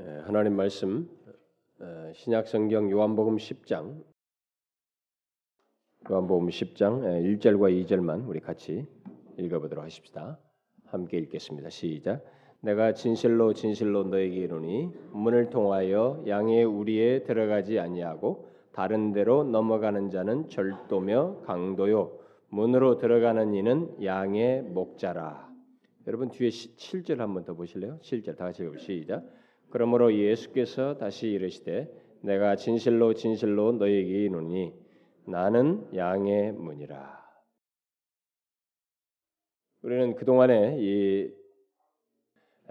예, 하나님 말씀 어, 신약 성경 요한복음 10장 요한복음 10장 1절과 예, 2절만 우리 같이 읽어 보도록 하십시다. 함께 읽겠습니다. 시작. 내가 진실로 진실로 너에게 이르니 문을 통하여 양의 우리에 들어가지 아니하고 다른 데로 넘어가는 자는 절도며 강도요 문으로 들어가는 이는 양의 목자라. 여러분 뒤에 7절 한번 더 보실래요? 7절 다 같이 읽읍시다. 그러므로 예수께서 다시 이르시되 내가 진실로 진실로 너희에게 이르노니 나는 양의 문이라. 우리는 그동안에 이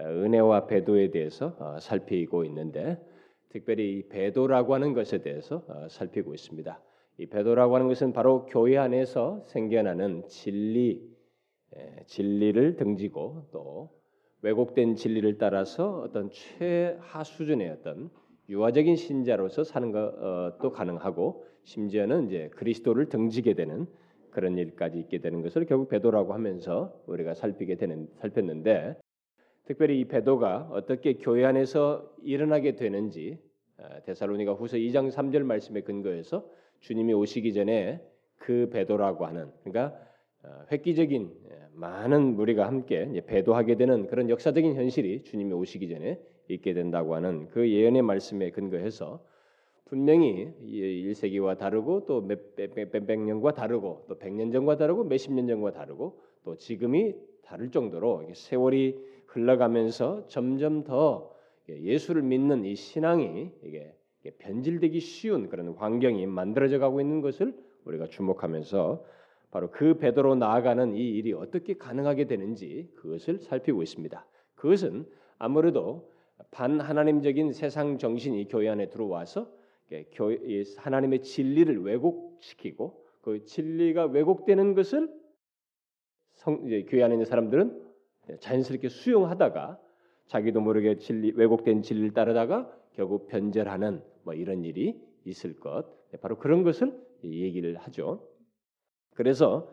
은혜와 배도에 대해서 어, 살피고 있는데 특별히 이 배도라고 하는 것에 대해서 어, 살피고 있습니다. 이 배도라고 하는 것은 바로 교회 안에서 생겨나는 진리 진리를 등지고 또 왜곡된 진리를 따라서 어떤 최하 수준의 어떤 유아적인 신자로서 사는 것도 가능하고 심지어는 이제 그리스도를 등지게 되는 그런 일까지 있게 되는 것을 결국 배도라고 하면서 우리가 살피게 되는 살폈는데 특별히 이 배도가 어떻게 교회 안에서 일어나게 되는지 데살로니가 후서 2장 3절 말씀에 근거해서 주님이 오시기 전에 그 배도라고 하는 그러니까 어, 획기적인 예, 많은 무리가 함께 배도하게 되는 그런 역사적인 현실이 주님이 오시기 전에 있게 된다고 하는 그 예언의 말씀에 근거해서 분명히 1세기와 다르고 또 몇백 년과 다르고 또백년 전과 다르고 몇십 년 전과 다르고 또 지금이 다를 정도로 세월이 흘러가면서 점점 더 예수를 믿는 이 신앙이 이게 변질되기 쉬운 그런 환경이 만들어져 가고 있는 것을 우리가 주목하면서 바로 그 베드로 나아가는 이 일이 어떻게 가능하게 되는지 그것을 살피고 있습니다. 그것은 아무래도 반하나님적인 세상 정신이 교회 안에 들어와서 하나님의 진리를 왜곡시키고 그 진리가 왜곡되는 것을 성, 교회 안에 있는 사람들은 자연스럽게 수용하다가 자기도 모르게 진리, 왜곡된 진리를 따르다가 결국 변절하는 뭐 이런 일이 있을 것 바로 그런 것을 얘기를 하죠. 그래서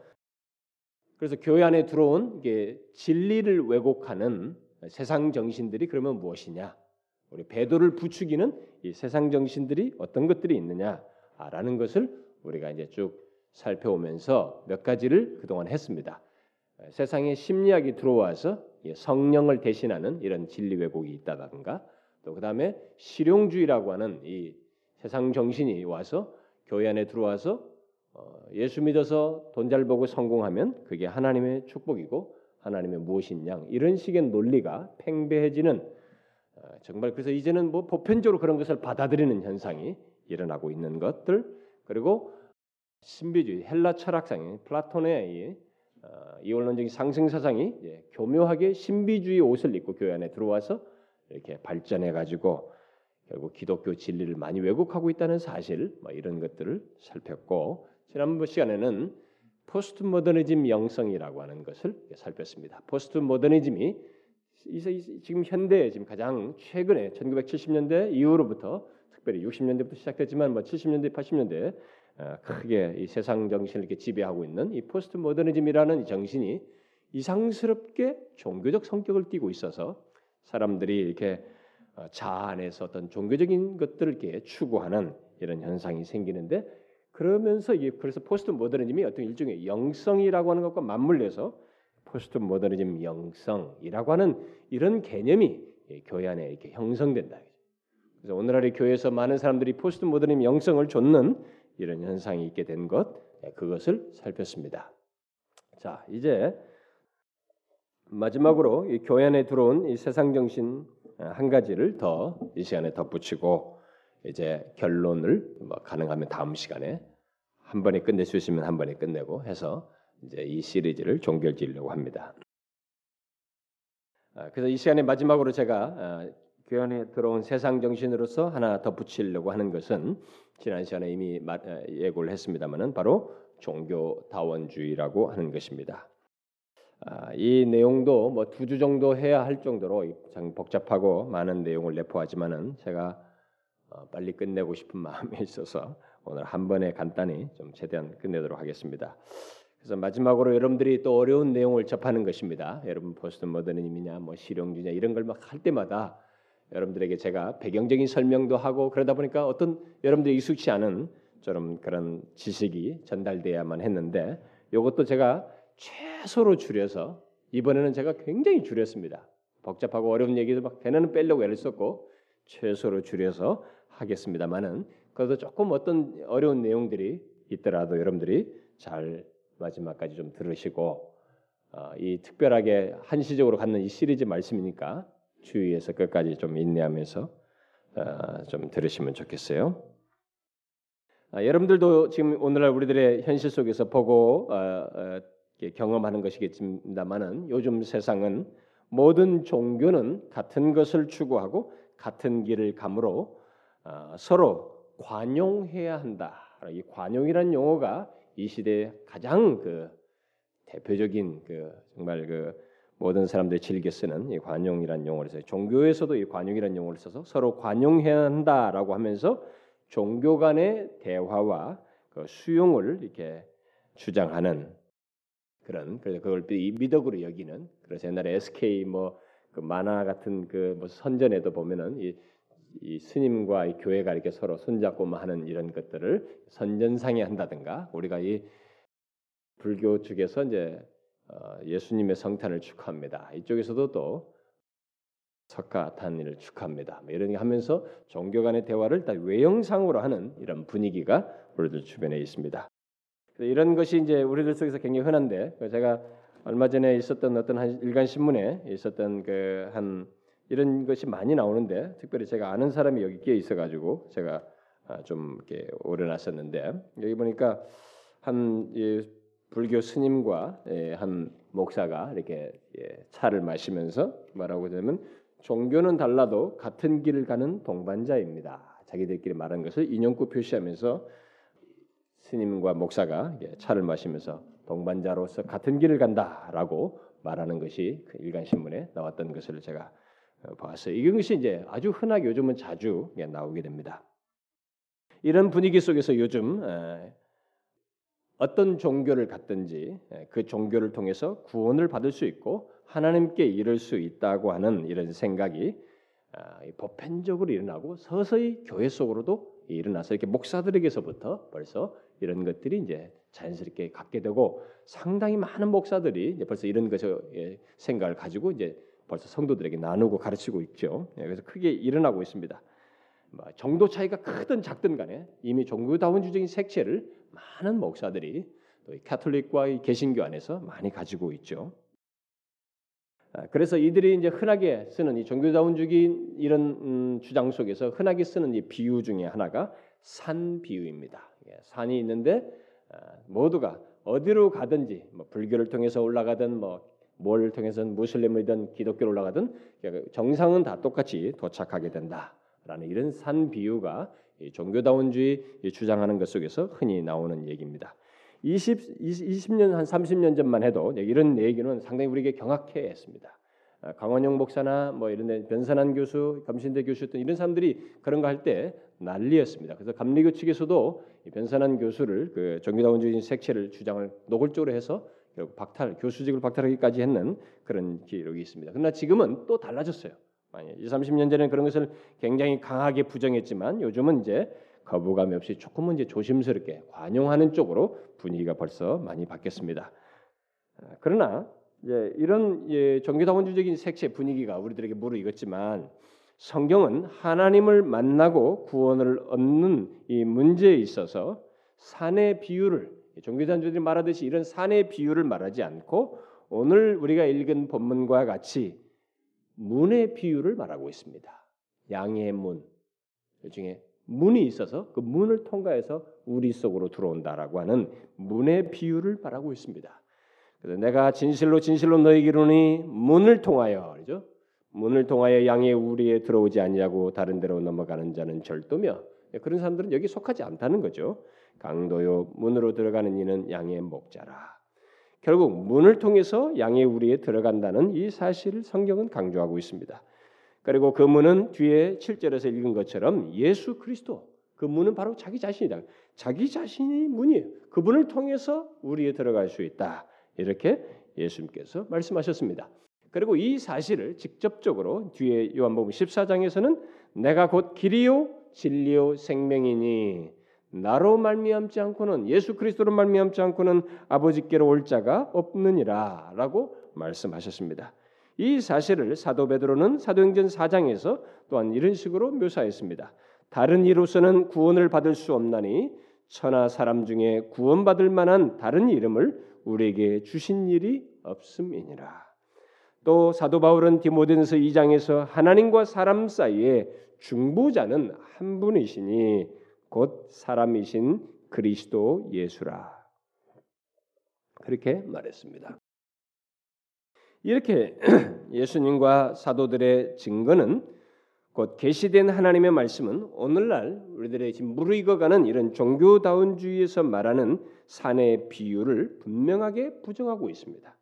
그래서 교회 안에 들어온 게 진리를 왜곡하는 세상 정신들이 그러면 무엇이냐? 우리 배도를 부추기는 이 세상 정신들이 어떤 것들이 있느냐라는 것을 우리가 이제 쭉 살펴오면서 몇 가지를 그동안 했습니다. 세상에 심리학이 들어와서 성령을 대신하는 이런 진리 왜곡이 있다든가 또 그다음에 실용주의라고 하는 이 세상 정신이 와서 교회 안에 들어와서 어, 예수 믿어서 돈 잘 벌고 성공하면 그게 하나님의 축복이고 하나님의 무엇인 양 이런 식의 논리가 팽배해지는 어, 정말 그래서 이제는 뭐 보편적으로 그런 것을 받아들이는 현상이 일어나고 있는 것들. 그리고 신비주의 헬라 철학자인 플라톤의 이 어, 이원론적인 상승 사상이 교묘하게 신비주의 옷을 입고 교회 안에 들어와서 이렇게 발전해 가지고 결국 기독교 진리를 많이 왜곡하고 있다는 사실 뭐 이런 것들을 살폈고 지난번 시간에는 포스트 모더니즘 영성이라고 하는 것을 살폈습니다. 포스트 모더니즘이 지금 현대에 지금 가장 최근에 1970년대 이후로부터 특별히 60년대부터 시작됐지만 뭐 70년대, 80년대 어, 크게 이 세상 정신을 이렇게 지배하고 있는 이 포스트 모더니즘이라는 이 정신이 이상스럽게 종교적 성격을 띠고 있어서 사람들이 이렇게 어, 자아 안에서 어떤 종교적인 것들을 이렇게 추구하는 이런 현상이 생기는데 그러면서 이게 그래서 포스트 모더니즘이 어떤 일종의 영성이라고 하는 것과 맞물려서 포스트 모더니즘 영성이라고 하는 이런 개념이 교회 안에 이렇게 형성된다. 그래서 오늘날의 교회에서 많은 사람들이 포스트 모더니즘 영성을 좇는 이런 현상이 있게 된 것, 예, 그것을 살폈습니다. 자, 이제 마지막으로 이 교회 안에 들어온 이 세상 정신 한 가지를 더 이 시간에 덧붙이고 이제 결론을 뭐 가능하면 다음 시간에 한 번에 끝낼 수 있으면 한 번에 끝내고 해서 이제 이 시리즈를 종결 지으려고 합니다. 아, 그래서 이 시간에 마지막으로 제가 아, 교연에 들어온 세상 정신으로서 하나 덧붙이려고 하는 것은 지난 시간에 이미 아, 예고를 했습니다만은 바로 종교 다원주의라고 하는 것입니다. 이 내용도 뭐 두 주 정도 해야 할 정도로 복잡하고 많은 내용을 내포하지만은 제가 어, 빨리 끝내고 싶은 마음이 있어서 오늘 한 번에 간단히 좀 최대한 끝내도록 하겠습니다. 그래서 마지막으로 여러분들이 또 어려운 내용을 접하는 것입니다. 여러분 포스트 모더니즘이냐 뭐 실용주의냐 이런 걸 막 할 때마다 여러분들에게 제가 배경적인 설명도 하고 그러다 보니까 어떤 여러분들이 익숙치 않은 좀 그런 지식이 전달돼야만 했는데 이것도 제가 최소로 줄여서 이번에는 제가 굉장히 줄였습니다. 복잡하고 어려운 얘기도 막 대나는 빼려고 애를 썼고 최소로 줄여서 하겠습니다만은 그래도 조금 어떤 어려운 내용들이 있더라도 여러분들이 잘 마지막까지 좀 들으시고 어, 이 특별하게 한시적으로 갖는 이 시리즈 말씀이니까 주의해서 끝까지 좀 인내하면서 어, 좀 들으시면 좋겠어요. 아, 여러분들도 지금 오늘날 우리들의 현실 속에서 보고 어, 어, 경험하는 것이겠습니다만은 요즘 세상은 모든 종교는 같은 것을 추구하고 같은 길을 가므로 어, 서로 관용해야 한다. 이 관용이라는 용어가 이 시대에 가장 그 대표적인 그 정말 그 모든 사람들이 즐겨 쓰는 이 관용이라는 용어를 써요. 종교에서도 이 관용이라는 용어를 써서 서로 관용해야 한다라고 하면서 종교 간의 대화와 그 수용을 이렇게 주장하는 그런 그래서 그걸 미덕으로 여기는 그래서 옛날에 SK 뭐 그 만화 같은 그 뭐 선전에도 보면은 이, 이 스님과 이 교회가 이렇게 서로 손잡고 뭐 하는 이런 것들을 선전상에 한다든가 우리가 이 불교 측에서 이제 어, 예수님의 성탄을 축하합니다. 이쪽에서도 또 석가탄일을 축하합니다. 뭐 이런 게 하면서 종교 간의 대화를 다 외형상으로 하는 이런 분위기가 우리들 주변에 있습니다. 이런 것이 이제 우리들 속에서 굉장히 흔한데 그 제가 얼마 전에 있었던 어떤 한 일간 신문에 있었던 그 한 이런 것이 많이 나오는데 특별히 제가 아는 사람이 여기 끼어 있어가지고 제가 아, 좀 이렇게 오려놨었는데 여기 보니까 한 불교 스님과 예, 한 목사가 이렇게 예, 차를 마시면서 말하고 되면 종교는 달라도 같은 길을 가는 동반자입니다. 자기들끼리 말한 것을 인용구 표시하면서 스님과 목사가 차를 마시면서 동반자로서 같은 길을 간다라고 말하는 것이 그 일간 신문에 나왔던 것을 제가 어, 봤어요. 이것이 이제 아주 흔하게 요즘은 자주 나오게 됩니다. 이런 분위기 속에서 요즘 어떤 종교를 갖든지 예, 그 종교를 통해서 구원을 받을 수 있고 하나님께 이를 수 있다고 하는 이런 생각이 아, 보편적으로 일어나고 서서히 교회 속으로도 일어나서 이렇게 목사들에게서부터 벌써 이런 것들이 이제 자연스럽게 갖게 되고 상당히 많은 목사들이 벌써 이런 것을 예, 생각을 가지고 이제 벌써 성도들에게 나누고 가르치고 있죠. 예, 그래서 크게 일어나고 있습니다. 뭐 정도 차이가 크든 작든 간에 이미 종교다원주적인 색채를 많은 목사들이 또 카톨릭과 개신교 안에서 많이 가지고 있죠. 아, 그래서 이들이 이제 흔하게 쓰는 이 종교다운주기 이런 음, 주장 속에서 흔하게 쓰는 이 비유 중에 하나가 산 비유입니다. 산이 있는데 아, 모두가 어디로 가든지 뭐 불교를 통해서 올라가든 뭐 뭘 통해서는 무슬림이든 기독교로 올라가든 정상은 다 똑같이 도착하게 된다라는 이런 산 비유가 종교다운주의 주장하는 것 속에서 흔히 나오는 얘기입니다. 20, 20년 한 30년 전만 해도 이런 얘기는 상당히 우리에게 경악해 했습니다. 아, 강원영 목사나 뭐 이런 데 변산한 교수, 감신대 교수 등 이런 사람들이 그런 거 할 때 난리였습니다. 그래서 감리교 측에서도 변산한 교수를 그 종교다원주의 색채를 주장을 노골적으로 해서 결국 박탈, 교수직을 박탈하기까지 했는 그런 기록이 있습니다. 그러나 지금은 또 달라졌어요. 20, 30년 전에는 그런 것을 굉장히 강하게 부정했지만 요즘은 이제 거부감 없이 조금은 이제 조심스럽게 관용하는 쪽으로 분위기가 벌써 많이 바뀌었습니다. 아, 그러나 이제 이런 예, 종교다원주적인 색채 분위기가 우리들에게 무르익었지만 성경은 하나님을 만나고 구원을 얻는 이 문제에 있어서 산의 비유를 종교단주들이 말하듯이 이런 산의 비유를 말하지 않고 오늘 우리가 읽은 본문과 같이 문의 비유를 말하고 있습니다. 양의 문. 중에 문이 있어서 그 문을 통과해서 우리 속으로 들어온다라고 하는 문의 비유를 말하고 있습니다. 그래서 내가 진실로 진실로 너희에게 이르니 문을 통하여 그죠? 문을 통하여 양의 우리에 들어오지 아니하고 다른 데로 넘어가는 자는 절도며 그런 사람들은 여기 속하지 않다는 거죠. 강도요 문으로 들어가는 이는 양의 목자라. 결국 문을 통해서 양의 우리에 들어간다는 이 사실을 성경은 강조하고 있습니다. 그리고 그 문은 뒤에 7절에서 읽은 것처럼 예수 그리스도 그 문은 바로 자기 자신이다. 자기 자신이 문이에요. 그분을 통해서 우리에 들어갈 수 있다. 이렇게 예수님께서 말씀하셨습니다. 그리고 이 사실을 직접적으로 뒤에 요한복음 14장에서는 내가 곧 길이요 진리요 생명이니 나로 말미암지 않고는 예수 그리스도로 말미암지 않고는 아버지께로 올 자가 없느니라라고 말씀하셨습니다. 이 사실을 사도 베드로는 사도행전 4장에서 또한 이런 식으로 묘사했습니다. 다른 이로서는 구원을 받을 수 없나니 천하 사람 중에 구원받을 만한 다른 이름을 우리에게 주신 일이 없음이니라. 또 사도 바울은 디모데전서 2장에서 하나님과 사람 사이에 중보자는 한 분이시니 곧 사람이신 그리스도 예수라. 그렇게 말했습니다. 이렇게 예수님과 사도들의 증거는 곧 계시된 하나님의 말씀은 오늘날 우리들의 지금 무르익어가는 이런 종교다운주의에서 말하는 사내 비유를 분명하게 부정하고 있습니다.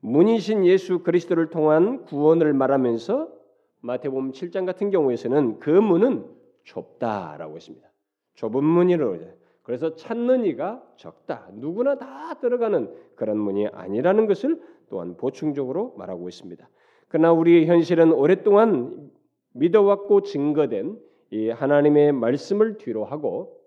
문이신 예수 그리스도를 통한 구원을 말하면서 마태복음 7장 같은 경우에서는 그 문은 좁다라고 했습니다. 좁은 문이라고 그래서 찾는 이가 적다. 누구나 다 들어가는 그런 문이 아니라는 것을 또한 보충적으로 말하고 있습니다. 그러나 우리의 현실은 오랫동안 믿어왔고 증거된 이 하나님의 말씀을 뒤로 하고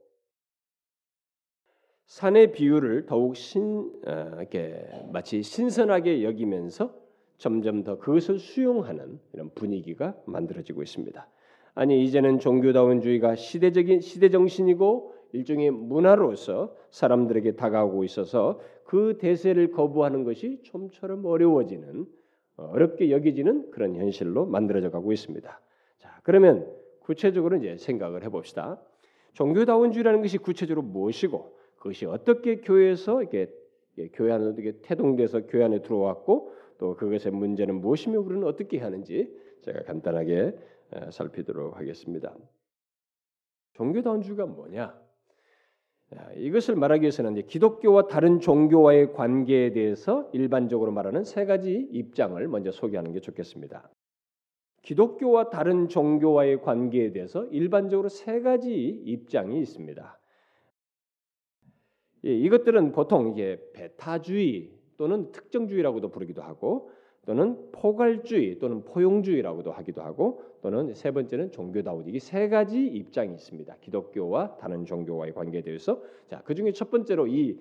산의 비유를 더욱 신 어, 이렇게 마치 신선하게 여기면서 점점 더 그것을 수용하는 이런 분위기가 만들어지고 있습니다. 아니 이제는 종교다운주의가 시대적인 시대 정신이고 일종의 문화로서 사람들에게 다가오고 있어서 그 대세를 거부하는 것이 좀처럼 어려워지는 어렵게 여겨지는 그런 현실로 만들어져 가고 있습니다. 자, 그러면 구체적으로 이제 생각을 해 봅시다. 종교다원주의라는 것이 구체적으로 무엇이고 그것이 어떻게 교회에서 이렇게 교회 안에 어떻게 태동돼서 교회 안에 들어왔고 또 그것의 문제는 무엇이며 우리는 어떻게 하는지 제가 간단하게 살피도록 하겠습니다. 종교다원주의가 뭐냐? 이것을 말하기 위해서는 기독교와 다른 종교와의 관계에 대해서 일반적으로 말하는 세 가지 입장을 먼저 소개하는 게 좋겠습니다. 기독교와 다른 종교와의 관계에 대해서 일반적으로 세 가지 입장이 있습니다. 예, 이것들은 보통 이게 배타주의 또는 특정주의라고도 부르기도 하고 또는 포괄주의 또는 포용주의라고도 하기도 하고 또는 세 번째는 종교다운 이게 세 가지 입장이 있습니다. 기독교와 다른 종교와의 관계에 대해서 자 그중에 첫 번째로 이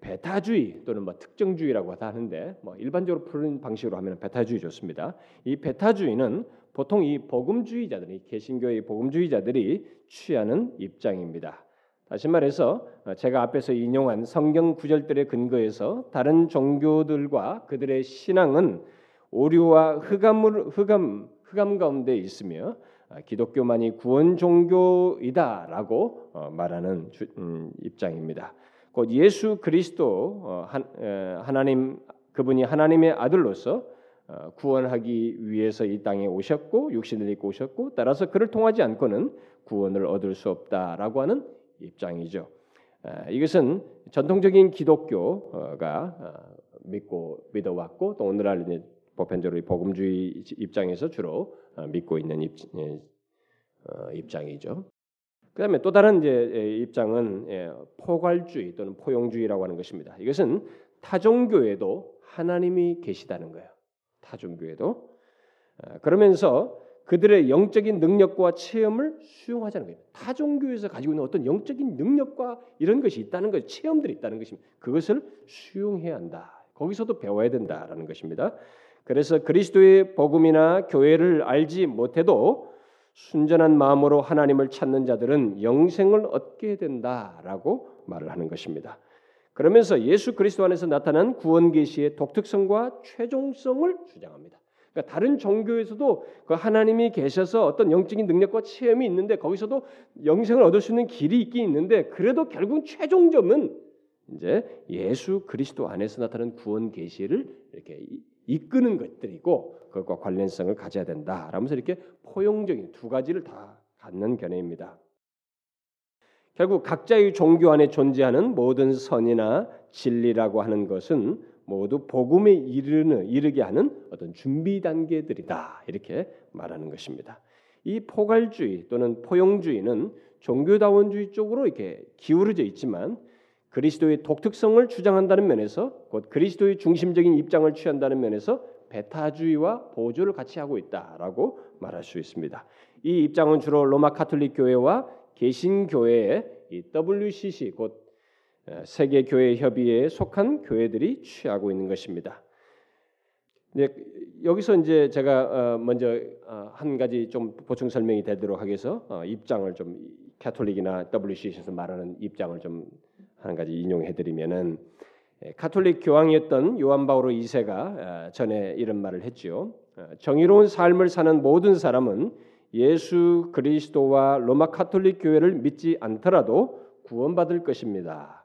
베타주의 또는 뭐 특정주의라고 하는데 뭐 일반적으로 푸는 방식으로 하면 베타주의 좋습니다. 이 베타주의는 보통 이 복음주의자들이 개신교의 복음주의자들이 취하는 입장입니다. 다시 말해서 제가 앞에서 인용한 성경 구절들의 근거에서 다른 종교들과 그들의 신앙은 오류와 흑암을 흑암 흑암 가운데 있으며 기독교만이 구원 종교이다라고 어, 말하는 음, 입장입니다. 곧 예수 그리스도 어, 하나님 그분이 하나님의 아들로서 어, 구원하기 위해서 이 땅에 오셨고 육신을 입고 오셨고 따라서 그를 통하지 않고는 구원을 얻을 수 없다라고 하는 입장이죠. 이것은 전통적인 기독교가 믿고 믿어왔고 또 오늘날 보편적으로 복음주의 입장에서 주로 믿고 있는 예, 입장이죠. 그다음에 또 다른 이제 입장은 예, 포괄주의 또는 포용주의라고 하는 것입니다. 이것은 타종교에도 하나님이 계시다는 거예요. 타종교에도 아, 그러면서 그들의 영적인 능력과 체험을 수용하자는 거예요. 타종교에서 가지고 있는 어떤 영적인 능력과 이런 것이 있다는 것, 체험들이 있다는 것입니다. 그것을 수용해야 한다. 거기서도 배워야 된다라는 것입니다. 그래서 그리스도의 복음이나 교회를 알지 못해도 순전한 마음으로 하나님을 찾는 자들은 영생을 얻게 된다라고 말을 하는 것입니다. 그러면서 예수 그리스도 안에서 나타난 구원 계시의 독특성과 최종성을 주장합니다. 그러니까 다른 종교에서도 그 하나님이 계셔서 어떤 영적인 능력과 체험이 있는데 거기서도 영생을 얻을 수 있는 길이 있긴 있는데 그래도 결국 최종점은 이제 예수 그리스도 안에서 나타난 구원 계시를 이렇게 이끄는 것들이고 그것과 관련성을 가져야 된다. 라면서 이렇게 포용적인 두 가지를 다 갖는 견해입니다. 결국 각자의 종교 안에 존재하는 모든 선이나 진리라고 하는 것은 모두 복음에 이르는 이르게 하는 어떤 준비 단계들이다. 이렇게 말하는 것입니다. 이 포괄주의 또는 포용주의는 종교다원주의 쪽으로 이렇게 기울어져 있지만 그리스도의 독특성을 주장한다는 면에서 곧 그리스도의 중심적인 입장을 취한다는 면에서 배타주의와 보조를 같이 하고 있다라고 말할 수 있습니다. 이 입장은 주로 로마 카톨릭 교회와 개신교회의 WCC 곧 세계 교회 협의회에 속한 교회들이 취하고 있는 것입니다. 네, 여기서 이제 제가 어, 먼저 어, 한 가지 좀 보충 설명이 되도록 위해서 어, 입장을 좀 카톨릭이나 WCC에서 말하는 입장을 좀 한 가지 인용해 드리면은 카톨릭 교황이었던 요한 바오로 2세가 전에 이런 말을 했지요. 정의로운 삶을 사는 모든 사람은 예수 그리스도와 로마 카톨릭 교회를 믿지 않더라도 구원받을 것입니다.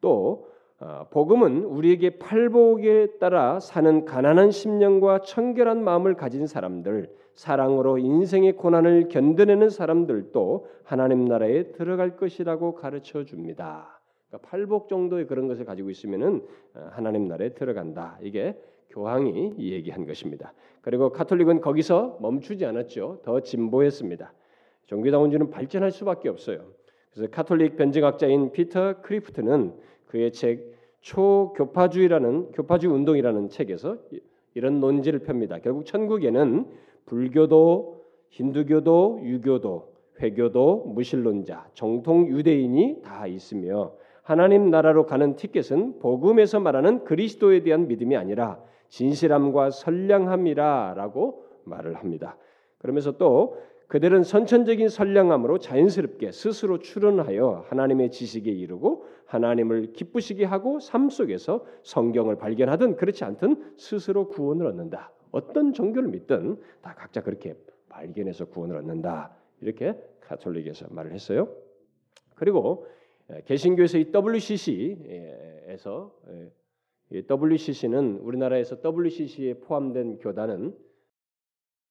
또 어, 복음은 우리에게 팔복에 따라 사는 가난한 심령과 청결한 마음을 가진 사람들, 사랑으로 인생의 고난을 견뎌내는 사람들도 하나님 나라에 들어갈 것이라고 가르쳐 줍니다. 그러니까 팔복 정도의 그런 것을 가지고 있으면은 어, 하나님 나라에 들어간다. 이게 교황이 얘기한 것입니다. 그리고 카톨릭은 거기서 멈추지 않았죠. 더 진보했습니다. 종교다원주의는 발전할 수밖에 없어요. 그래서 카톨릭 변증학자인 피터 크리프트는 그의 책 초교파주의라는 교파주의 운동이라는 책에서 이런 논지를 폅니다. 결국 천국에는 불교도, 힌두교도, 유교도, 회교도, 무신론자, 정통 유대인이 다 있으며 하나님 나라로 가는 티켓은 복음에서 말하는 그리스도에 대한 믿음이 아니라 진실함과 선량함이라라고 말을 합니다. 그러면서 또 그들은 선천적인 선량함으로 자연스럽게 스스로 출현하여 하나님의 지식에 이르고 하나님을 기쁘시게 하고 삶 속에서 성경을 발견하든 그렇지 않든 스스로 구원을 얻는다. 어떤 종교를 믿든 다 각자 그렇게 발견해서 구원을 얻는다. 이렇게 카톨릭에서 말을 했어요. 그리고 개신교에서 이 WCC에서 WCC는 우리나라에서 WCC에 포함된 교단은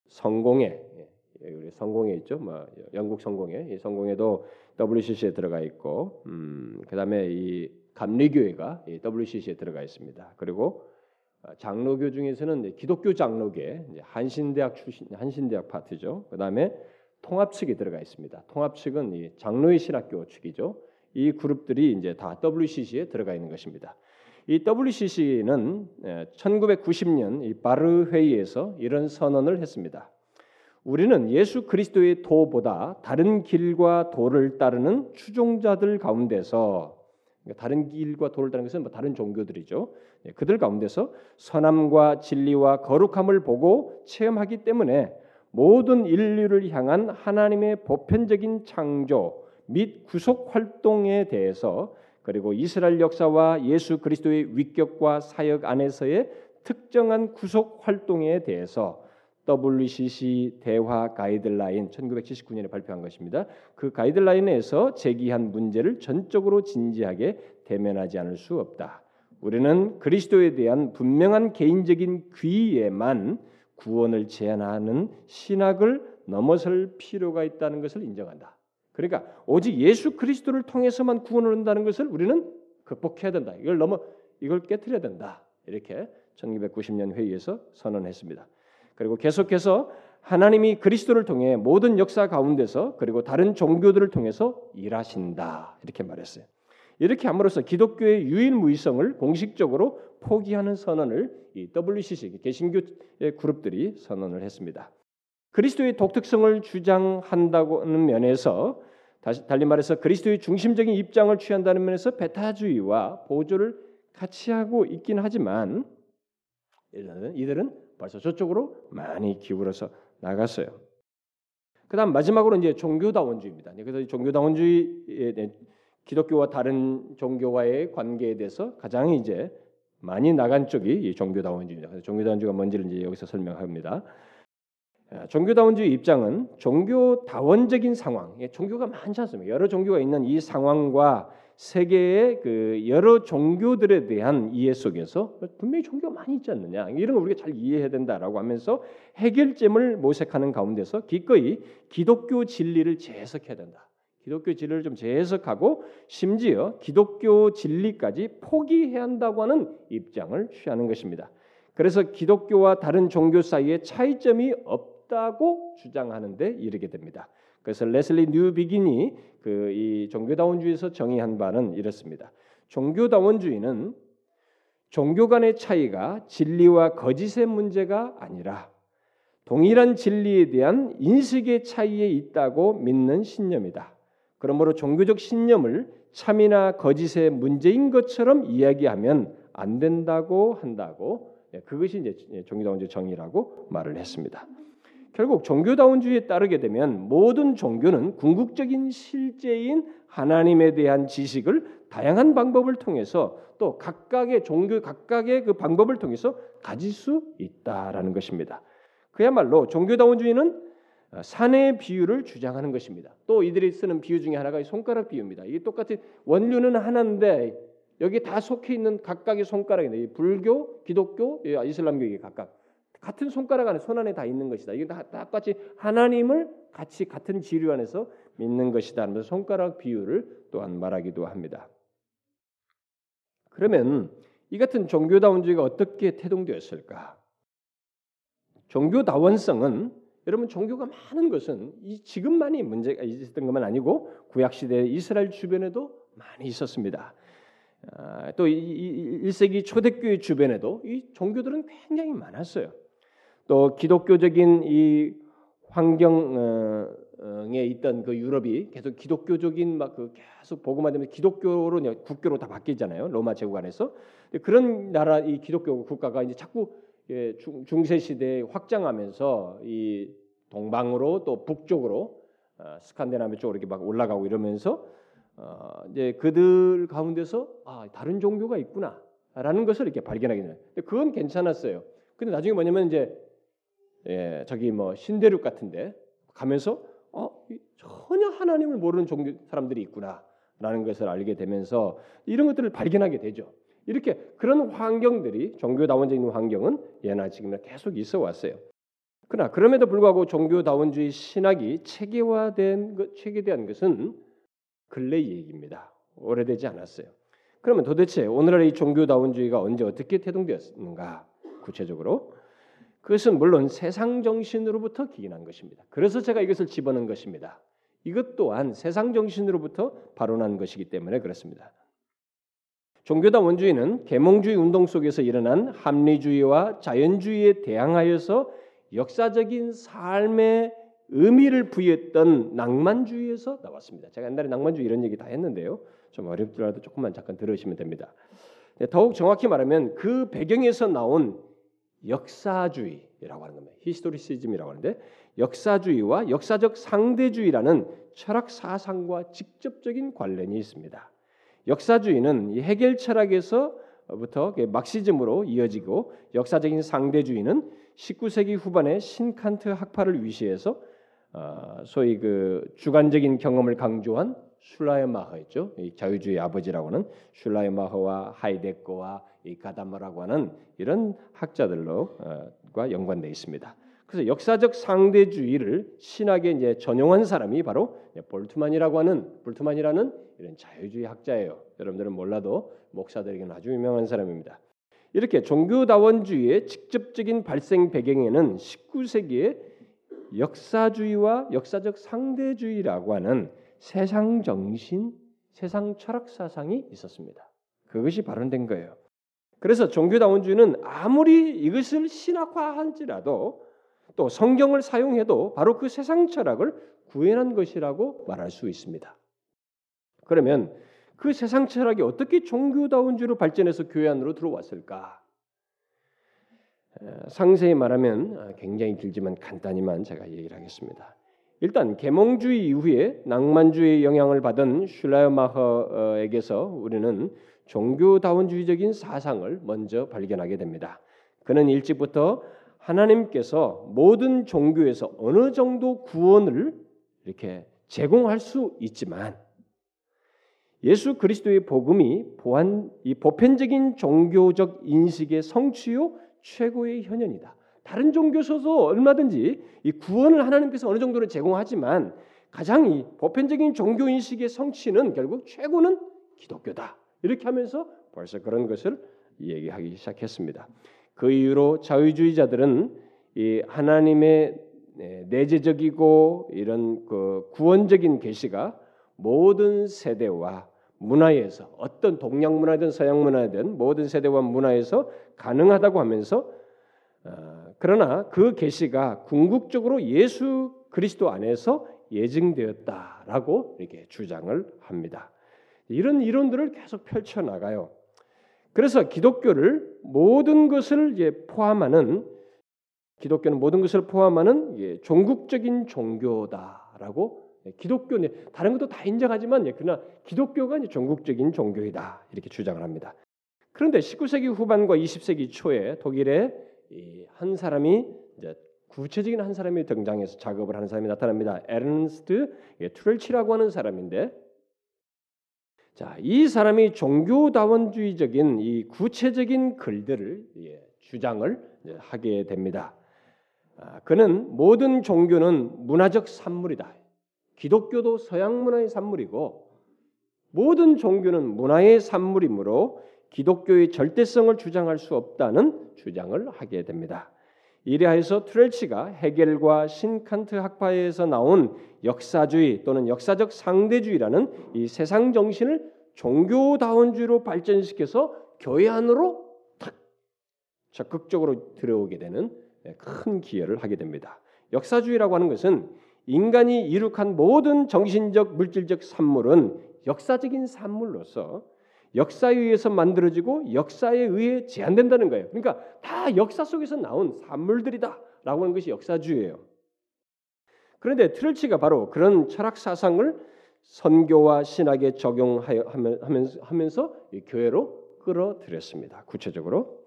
성공회 성공회 있죠. 뭐 영국 성공회, 이 성공회도 WCC에 들어가 있고, 음, 그다음에 이 감리교회가 이 WCC에 들어가 있습니다. 그리고 어, 장로교 중에서는 기독교 장로계, 한신대학 출신, 한신대학 파트죠. 그다음에 통합 측이 들어가 있습니다. 통합 측은 이 장로의 신학교 측이죠. 이 그룹들이 이제 다 WCC에 들어가 있는 것입니다. 이 WCC는 1990년 이 바르 회의에서 이런 선언을 했습니다. 우리는 예수 그리스도의 도보다 다른 길과 도를 따르는 추종자들 가운데서 그러니까 다른 길과 도를 따르는 것은 뭐 다른 종교들이죠. 예, 그들 가운데서 선함과 진리와 거룩함을 보고 체험하기 때문에 모든 인류를 향한 하나님의 보편적인 창조 및 구속 활동에 대해서 그리고 이스라엘 역사와 예수 그리스도의 위격과 사역 안에서의 특정한 구속 활동에 대해서 WCC 대화 가이드라인 1979년에 발표한 것입니다. 그 가이드라인에서 제기한 문제를 전적으로 진지하게 대면하지 않을 수 없다. 우리는 그리스도에 대한 분명한 개인적인 귀에만 구원을 제한하는 신학을 넘어설 필요가 있다는 것을 인정한다. 그러니까 오직 예수 그리스도를 통해서만 구원을 얻는다는 것을 우리는 극복해야 된다. 이걸 넘어 이걸 깨뜨려야 된다. 이렇게 1990년 회의에서 선언했습니다. 그리고 계속해서 하나님이 그리스도를 통해 모든 역사 가운데서 그리고 다른 종교들을 통해서 일하신다 이렇게 말했어요. 이렇게 함으로써 기독교의 유일무이성을 공식적으로 포기하는 선언을 이 WCC 개신교의 그룹들이 선언을 했습니다. 그리스도의 독특성을 주장한다고는 면에서 다시 달리 말해서 그리스도의 중심적인 입장을 취한다는 면에서 베타주의와 보조를 같이 하고 있긴 하지만 이들은 벌써 저쪽으로 많이 기울어서 나갔어요. 그다음 마지막으로 이제 종교다원주의입니다. 그래서 종교다원주의 기독교와 다른 종교와의 관계에 대해서 가장 이제 많이 나간 쪽이 이 종교다원주의입니다. 그래서 종교다원주의가 뭔지를 이제 여기서 설명합니다. 종교다원주의 입장은 종교다원적인 상황, 종교가 많지 않습니까? 여러 종교가 있는 이 상황과 세계의 그 여러 종교들에 대한 이해 속에서 분명히 종교가 많이 있지 않느냐 이런 걸 우리가 잘 이해해야 된다라고 하면서 해결점을 모색하는 가운데서 기꺼이 기독교 진리를 재해석해야 된다. 기독교 진리를 좀 재해석하고 심지어 기독교 진리까지 포기해야 한다고 하는 입장을 취하는 것입니다. 그래서 기독교와 다른 종교 사이에 차이점이 없 다고 주장하는데 이르게 됩니다. 그래서 레슬리 뉴비긴이 그 이 종교다원주의에서 정의한 바는 이렇습니다. 종교다원주의는 종교 간의 차이가 진리와 거짓의 문제가 아니라 동일한 진리에 대한 인식의 차이에 있다고 믿는 신념이다. 그러므로 종교적 신념을 참이나 거짓의 문제인 것처럼 이야기하면 안 된다고 한다고 예, 그것이 이제 종교다운주의 정의라고 말을 했습니다. 결국 종교다운주의에 따르게 되면 모든 종교는 궁극적인 실제인 하나님에 대한 지식을 다양한 방법을 통해서 또 각각의 종교 각각의 그 방법을 통해서 가질 수 있다라는 것입니다. 그야말로 종교다원주의는 산의 비유를 주장하는 것입니다. 또 이들이 쓰는 비유 중에 하나가 손가락 비유입니다. 이게 똑같은 원류는 하나인데 여기 다 속해 있는 각각의 손가락인데 불교, 기독교, 이슬람교에 각각 같은 손가락 안에 손 안에 다 있는 것이다. 이게 다 똑같이 하나님을 같이 같은 지류 안에서 믿는 것이다. 하면서 손가락 비유를 또한 말하기도 합니다. 그러면 이 같은 종교다원주의가 어떻게 태동되었을까? 종교다원성은 여러분 종교가 많은 것은 이 지금만이 문제가 있었던 것만 아니고 구약 시대 이스라엘 주변에도 많이 있었습니다. 아, 또 1세기 초대교회 주변에도 이 종교들은 굉장히 많았어요. 또 기독교적인 이 환경에 있던 그 유럽이 계속 기독교적인 막 그 계속 복음화 되면 기독교로 국교로 다 바뀌잖아요. 로마 제국 안에서 그런 나라 이 기독교 국가가 이제 자꾸 예, 중세 시대에 확장하면서 이 동방으로 또 북쪽으로 어, 스칸디나비아 쪽으로 이렇게 막 올라가고 이러면서 어, 이제 그들 가운데서 아 다른 종교가 있구나라는 것을 이렇게 발견하게 돼요. 그건 괜찮았어요. 근데 나중에 뭐냐면 이제 예, 저기 뭐 신대륙 같은데 가면서 어 전혀 하나님을 모르는 종교 사람들이 있구나라는 것을 알게 되면서 이런 것들을 발견하게 되죠. 이렇게 그런 환경들이 종교다원주의 있는 환경은 예나 지금이나 계속 있어 왔어요. 그러나 그럼에도 불구하고 종교다원주의 신학이 체계화된 것, 체계된 것은 근래 얘기입니다. 오래되지 않았어요. 그러면 도대체 오늘날 이 종교다원주의가 언제 어떻게 태동되었는가? 구체적으로 그것은 물론 세상 정신으로부터 기인한 것입니다. 그래서 제가 이것을 집어넣은 것입니다. 이것 또한 세상 정신으로부터 발원한 것이기 때문에 그렇습니다. 종교다 원주의는 계몽주의 운동 속에서 일어난 합리주의와 자연주의에 대항하여서 역사적인 삶의 의미를 부여했던 낭만주의에서 나왔습니다. 제가 옛날에 낭만주의 이런 얘기 다 했는데요. 좀 어렵더라도 조금만 잠깐 들으시면 됩니다. 네, 더욱 정확히 말하면 그 배경에서 나온 역사주의라고 하는 겁니다. historicism이라고 하는데 역사주의와 역사적 상대주의라는 철학 사상과 직접적인 관련이 있습니다. 역사주의는 헤겔 철학에서부터 막시즘으로 이어지고 역사적인 상대주의는 19세기 후반에 신칸트 학파를 위시해서 어, 소위 그 주관적인 경험을 강조한 슐라이마허였죠. 자유주의 아버지라고 하는 슐라이마허와 하이데거와 이 가다마라고 하는 이런 학자들로과 연관되어 있습니다. 그래서 역사적 상대주의를 신학에 이제 전용한 사람이 바로 볼트만이라고 하는 볼트만이라는 이런 자유주의 학자예요. 여러분들은 몰라도 목사들에게는 아주 유명한 사람입니다. 이렇게 종교다원주의의 직접적인 발생 배경에는 19세기의 역사주의와 역사적 상대주의라고 하는 세상 정신, 세상 철학 사상이 있었습니다. 그것이 발현된 거예요. 그래서 종교다원주의는 아무리 이것을 신학화할지라도 또 성경을 사용해도 바로 그 세상 철학을 구현한 것이라고 말할 수 있습니다. 그러면 그 세상 철학이 어떻게 종교다운주로 발전해서 교회 안으로 들어왔을까? 상세히 말하면 아, 굉장히 길지만 간단히만 제가 얘기를 하겠습니다. 일단 계몽주의 이후에 낭만주의 영향을 받은 슐라이마허에게서 우리는 종교다원주의적인 사상을 먼저 발견하게 됩니다. 그는 일찍부터 하나님께서 모든 종교에서 어느 정도 구원을 이렇게 제공할 수 있지만 예수 그리스도의 복음이 보안 이 보편적인 종교적 인식의 성취요 최고의 현현이다. 다른 종교서도 얼마든지 이 구원을 하나님께서 어느 정도는 제공하지만 가장 이 보편적인 종교 인식의 성취는 결국 최고는 기독교다. 이렇게 하면서 벌써 그런 것을 얘기하기 시작했습니다. 그 이후로 자유주의자들은 이 하나님의 네, 내재적이고 이런 그 구원적인 계시가 모든 세대와 문화에서 어떤 동양 문화든 서양 문화든 모든 세대와 문화에서 가능하다고 하면서 어, 그러나 그 계시가 궁극적으로 예수 그리스도 안에서 예증되었다라고 이렇게 주장을 합니다. 이런 이론들을 계속 펼쳐 나가요. 그래서 기독교를 모든 것을 이제 포함하는 기독교는 모든 것을 포함하는 종국적인 종교다라고 기독교 다른 것도 다 인정하지만 그러나 기독교가 이제 종국적인 종교이다 이렇게 주장을 합니다. 그런데 19세기 후반과 20세기 초에 독일의 한 사람이 이제 구체적인 한 사람이 등장해서 작업을 하는 사람이 나타납니다. 에르스트 트렐치라고 하는 사람인데 자, 이 사람이 종교다원주의적인 이 구체적인 글들을 예, 주장을 하게 됩니다. 아, 그는 모든 종교는 문화적 산물이다. 기독교도 서양 문화의 산물이고 모든 종교는 문화의 산물이므로 기독교의 절대성을 주장할 수 없다는 주장을 하게 됩니다. 이래하여서 트렐치가 해겔과 신칸트 학파에서 나온 역사주의 또는 역사적 상대주의라는 이 세상 정신을 종교다원주의로 발전시켜서 교회 안으로 탁 적극적으로 들어오게 되는 큰 기여를 하게 됩니다. 역사주의라고 하는 것은 인간이 이룩한 모든 정신적 물질적 산물은 역사적인 산물로서 역사에 의해서 만들어지고 역사에 의해 제한된다는 거예요. 그러니까 다 역사 속에서 나온 산물들이다라고 하는 것이 역사주의예요. 그런데 트렐치가 바로 그런 철학 사상을 선교와 신학에 적용하면서 교회로 끌어들였습니다. 구체적으로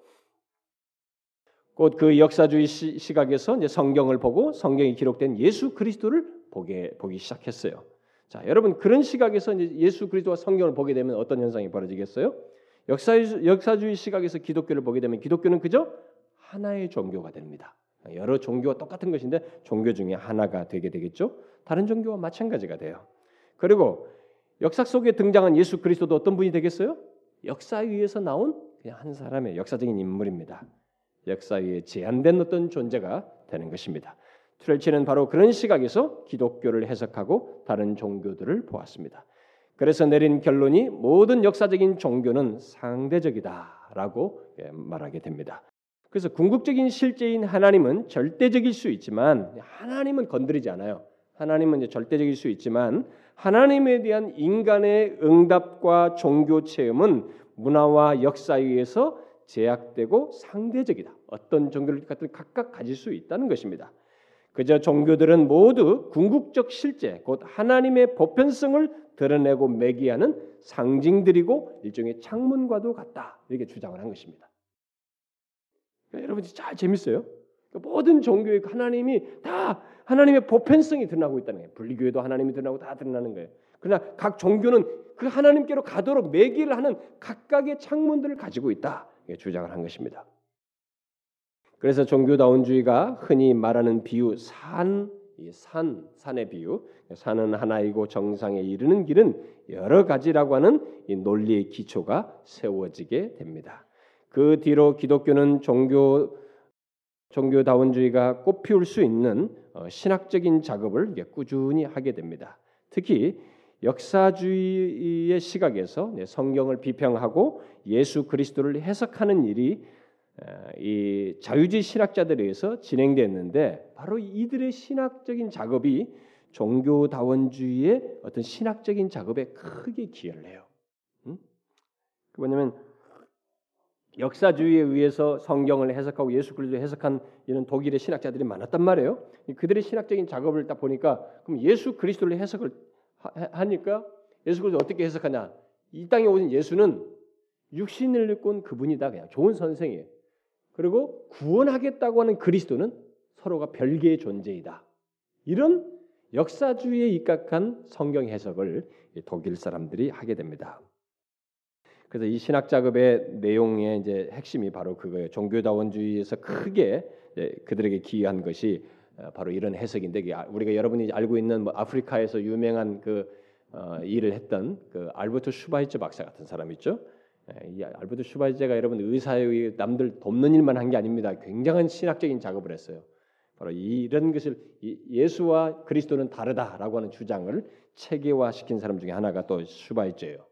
곧 그 역사주의 시각에서 이제 성경을 보고 성경이 기록된 예수 그리스도를 보게 보기 시작했어요. 자, 여러분 그런 시각에서 예수 그리스도와 성경을 보게 되면 어떤 현상이 벌어지겠어요? 역사 역사주의 시각에서 기독교를 보게 되면 기독교는 그저 하나의 종교가 됩니다. 여러 종교와 똑같은 것인데 종교 중에 하나가 되게 되겠죠. 다른 종교와 마찬가지가 돼요. 그리고 역사 속에 등장한 예수 그리스도도 어떤 분이 되겠어요? 역사 위에서 나온 그냥 한 사람의 역사적인 인물입니다. 역사 위에 제한된 어떤 존재가 되는 것입니다. 트렐치는 바로 그런 시각에서 기독교를 해석하고 다른 종교들을 보았습니다. 그래서 내린 결론이 모든 역사적인 종교는 상대적이다라고 예, 말하게 됩니다. 그래서 궁극적인 실제인 하나님은 절대적일 수 있지만 하나님은 건드리지 않아요. 하나님은 이제 절대적일 수 있지만 하나님에 대한 인간의 응답과 종교 체험은 문화와 역사에 의해서 제약되고 상대적이다. 어떤 종교를 같은 각각 가질 수 있다는 것입니다. 그저 종교들은 모두 궁극적 실제, 곧 하나님의 보편성을 드러내고 매기하는 상징들이고 일종의 창문과도 같다. 이렇게 주장을 한 것입니다. 그러니까 여러분 잘 재밌어요. 그러니까 모든 종교의 하나님이 다 하나님의 보편성이 드러나고 있다는 거예요. 분리교회도 하나님이 드러나고 다 드러나는 거예요. 그러나 각 종교는 그 하나님께로 가도록 매기를 하는 각각의 창문들을 가지고 있다. 주장을 한 것입니다. 그래서 종교다운주의가 흔히 말하는 비유 산, 산, 산의 비유, 산은 하나이고 정상에 이르는 길은 여러 가지라고 하는 이 논리의 기초가 세워지게 됩니다. 그 뒤로 기독교는 종교 종교다원주의가 꽃피울 수 있는 어, 신학적인 작업을 꾸준히 하게 됩니다. 특히 역사주의의 시각에서 성경을 비평하고 예수 그리스도를 해석하는 일이 이 자유주의 신학자들에 의해서 진행됐는데 바로 이들의 신학적인 작업이 종교다원주의의 어떤 신학적인 작업에 크게 기여를 해요. 음? 그 뭐냐면 역사주의에 의해서 성경을 해석하고 예수 그리스도 해석한 이런 독일의 신학자들이 많았단 말이에요. 그들의 신학적인 작업을 딱 보니까 그럼 예수 그리스도를 해석을 하 니까 예수 그리스도 어떻게 해석하냐? 이 땅에 오신 예수는 육신을 입고 온 그분이다 그냥 좋은 선생이에요. 그리고 구원하겠다고 하는 그리스도는 서로가 별개의 존재이다. 이런 역사주의에 입각한 성경 해석을 독일 사람들이 하게 됩니다. 그래서 이 신학 작업의 내용의 이제 핵심이 바로 그거예요. 종교다원주의에서 크게 그들에게 기여한 것이 어, 바로 이런 해석인데 아, 우리가 여러분이 알고 있는 뭐 아프리카에서 유명한 그 어, 일을 했던 그 알버트 슈바이처 박사 같은 사람 있죠. 예, 이 알버트 슈바이처가 여러분 의사의 남들 돕는 일만 한 게 아닙니다. 굉장한 신학적인 작업을 했어요. 바로 이런 것을 예수와 그리스도는 다르다라고 하는 주장을 체계화시킨 사람 중에 하나가 또 슈바이처예요.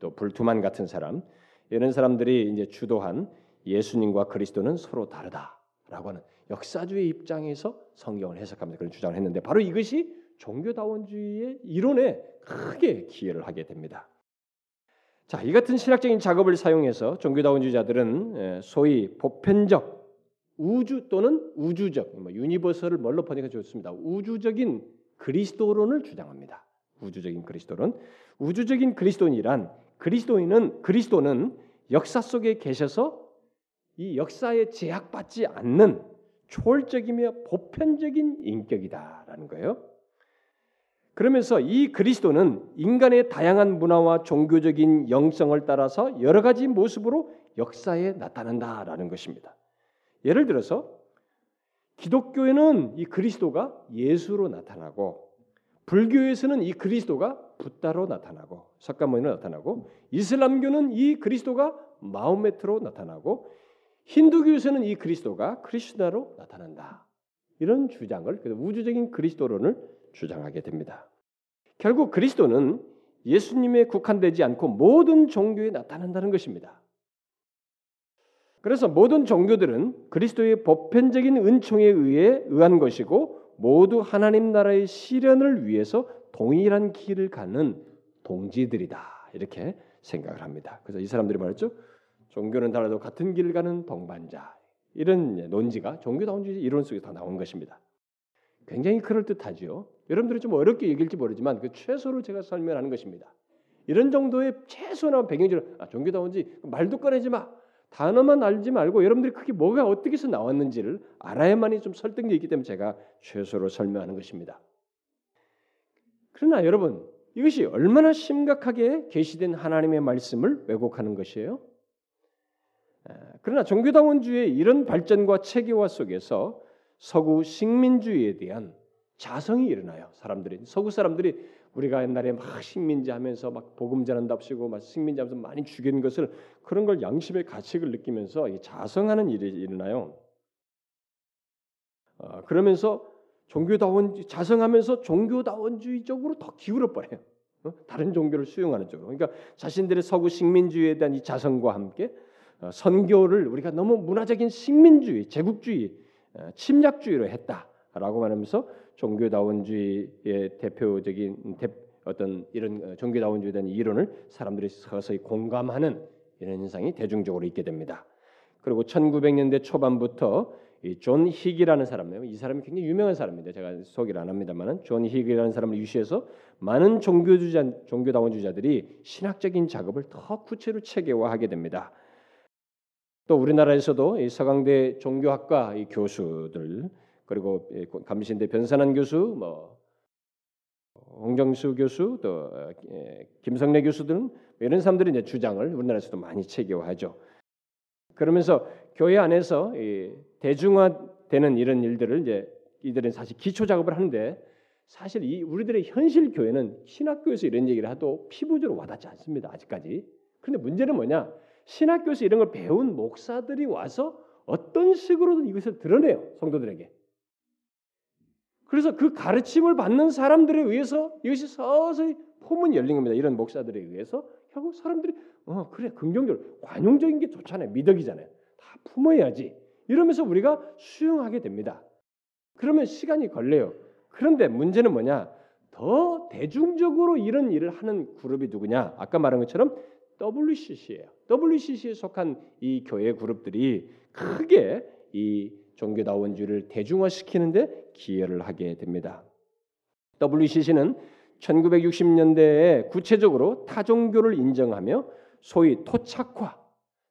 또 불투만 같은 사람 이런 사람들이 이제 주도한 예수님과 그리스도는 서로 다르다라고 하는 역사주의 입장에서 성경을 해석하면서 그런 주장을 했는데 바로 이것이 종교다원주의의 이론에 크게 기여를 하게 됩니다. 자, 이 같은 신학적인 작업을 사용해서 종교다원주의자들은 소위 보편적 우주 또는 우주적, 뭐 유니버설을 뭘로 번역해 좋습니다. 우주적인 그리스도론을 주장합니다. 우주적인 그리스도론. 우주적인 그리스도인이란 그리스도인은 그리스도는 역사 속에 계셔서 이 역사에 제약받지 않는 초월적이며 보편적인 인격이다라는 거예요. 그러면서 이 그리스도는 인간의 다양한 문화와 종교적인 영성을 따라서 여러 가지 모습으로 역사에 나타난다라는 것입니다. 예를 들어서 기독교에는 이 그리스도가 예수로 나타나고 불교에서는 이 그리스도가 붓다로 나타나고 석가모니로 나타나고 이슬람교는 이 그리스도가 마호메트로 나타나고 힌두교에서는 이 그리스도가 크리스나로 나타난다. 이런 주장을 우주적인 그리스도론을 주장하게 됩니다. 결국 그리스도는 예수님에 국한되지 않고 모든 종교에 나타난다는 것입니다. 그래서 모든 종교들은 그리스도의 보편적인 은총에 의해 의한 것이고 모두 하나님 나라의 실현을 위해서 동일한 길을 가는 동지들이다 이렇게 생각을 합니다. 그래서 이 사람들이 말했죠. 종교는 달라도 같은 길을 가는 동반자 이런 논지가 종교다운주의 이론 속에서 다 나온 것입니다. 굉장히 그럴 듯하죠. 여러분들이 좀 어렵게 얘기할지 모르지만 그 최소로 제가 설명하는 것입니다. 이런 정도의 최소나 배경지를 아, 종교다운지 말도 꺼내지 마. 단어만 알지 말고 여러분들이 그게 뭐가 어떻게 해서 나왔는지를 알아야만이 좀 설득력이 있기 때문에 제가 최소로 설명하는 것입니다. 그러나 여러분 이것이 얼마나 심각하게 계시된 하나님의 말씀을 왜곡하는 것이에요? 그러나 종교다원주의 이런 발전과 체계화 속에서 서구 식민주의에 대한 자성이 일어나요. 사람들이 서구 사람들이 우리가 옛날에 막 식민지 하면서 막 복음 전한답시고 막 식민지 하면서 많이 죽인 것을 그런 걸 양심의 가책을 느끼면서 자성하는 일이 일어나요. 어, 그러면서 종교다원 자성하면서 종교다원주의적으로 더 기울어 버려요. 어? 다른 종교를 수용하는 쪽으로. 그러니까 자신들의 서구 식민주의에 대한 이 자성과 함께 어, 선교를 우리가 너무 문화적인 식민주의, 제국주의, 어, 침략주의로 했다 라고 말하면서 종교다원주의의 대표적인 어떤 이런 어, 종교다원주의에 대한 이론을 사람들이 서서히 공감하는 이런 현상이 대중적으로 있게 됩니다. 그리고 1900년대 초반부터 존 힉이라는 사람이에요. 이 사람이 굉장히 유명한 사람입니다. 제가 소개를 안 합니다만은 존 힉이라는 사람을 위시해서 많은 종교주자 종교다원주의자들이 신학적인 작업을 더 구체로 체계화하게 됩니다. 또 우리나라에서도 서강대 종교학과 교수들 그리고 감신대 변선환 교수, 뭐 홍정수 교수, 또 김성래 교수 등 이런 사람들이 이제 주장을 우리나라에서도 많이 체계화하죠. 그러면서 교회 안에서 대중화되는 이런 일들을 이제 이들은 사실 기초 작업을 하는데 사실 이 우리들의 현실 교회는 신학교에서 이런 얘기를 해도 피부적으로 와닿지 않습니다. 아직까지. 그런데 문제는 뭐냐? 신학교에서 이런 걸 배운 목사들이 와서 어떤 식으로든 이것을 드러내요 성도들에게. 그래서 그 가르침을 받는 사람들에 의해서 이것이 서서히 포문이 열린 겁니다. 이런 목사들에 의해서 결국 사람들이 어 그래 긍정적으로 관용적인 게 좋잖아요. 미덕이잖아요. 다 품어야지. 이러면서 우리가 수용하게 됩니다. 그러면 시간이 걸려요. 그런데 문제는 뭐냐? 더 대중적으로 이런 일을 하는 그룹이 누구냐? 아까 말한 것처럼 WCC예요. WCC에 속한 이 교회 그룹들이 크게 이 종교다원주의를 대중화시키는데 기여를 하게 됩니다. WCC는 1960년대에 구체적으로 타종교를 인정하며 소위 토착화,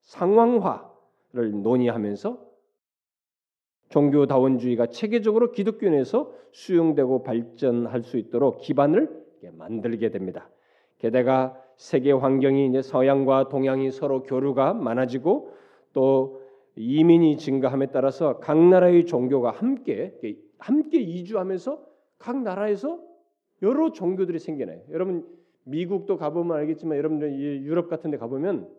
상황화를 논의하면서 종교다원주의가 체계적으로 기독교에서 수용되고 발전할 수 있도록 기반을 만들게 됩니다. 게다가 세계 환경이 이제 서양과 동양이 서로 교류가 많아지고 또 이민이 증가함에 따라서 각 나라의 종교가 함께 함께 이주하면서 각 나라에서 여러 종교들이 생겨나요. 여러분 미국도 가보면 알겠지만 여러분들 유럽 같은 데 가보면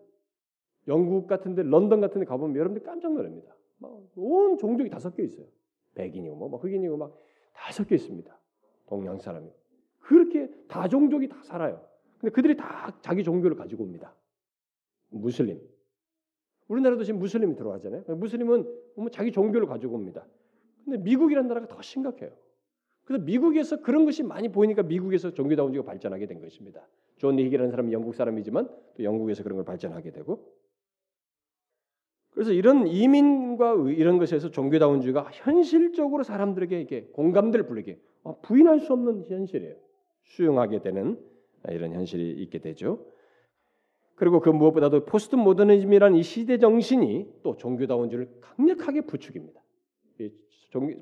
영국 같은 데 런던 같은 데 가보면 여러분들 깜짝 놀랍니다. 온 종족이 다 섞여 있어요. 백인이고 뭐, 뭐 흑인이고 막 다 섞여 있습니다. 동양 사람이 그렇게 다 종족이 다 살아요. 근데 그들이 다 자기 종교를 가지고 옵니다. 무슬림. 우리나라도 지금 무슬림이 들어가잖아요. 무슬림은 뭐 자기 종교를 가지고 옵니다. 근데 미국이라는 나라가 더 심각해요. 그래서 미국에서 그런 것이 많이 보이니까 미국에서 종교다원주의가 발전하게 된 것입니다. 존 힉이라는 사람은 영국 사람이지만 또 영국에서 그런 걸 발전하게 되고 그래서 이런 이민과 이런 것에서 종교다원주의가 현실적으로 사람들에게 이렇게 공감대를 불리게 어, 부인할 수 없는 현실이에요. 수용하게 되는 이런 현실이 있게 되죠. 그리고 그 무엇보다도 포스트 모더니즘이라는 이 시대 정신이 또 종교다원주의를 강력하게 부추깁니다.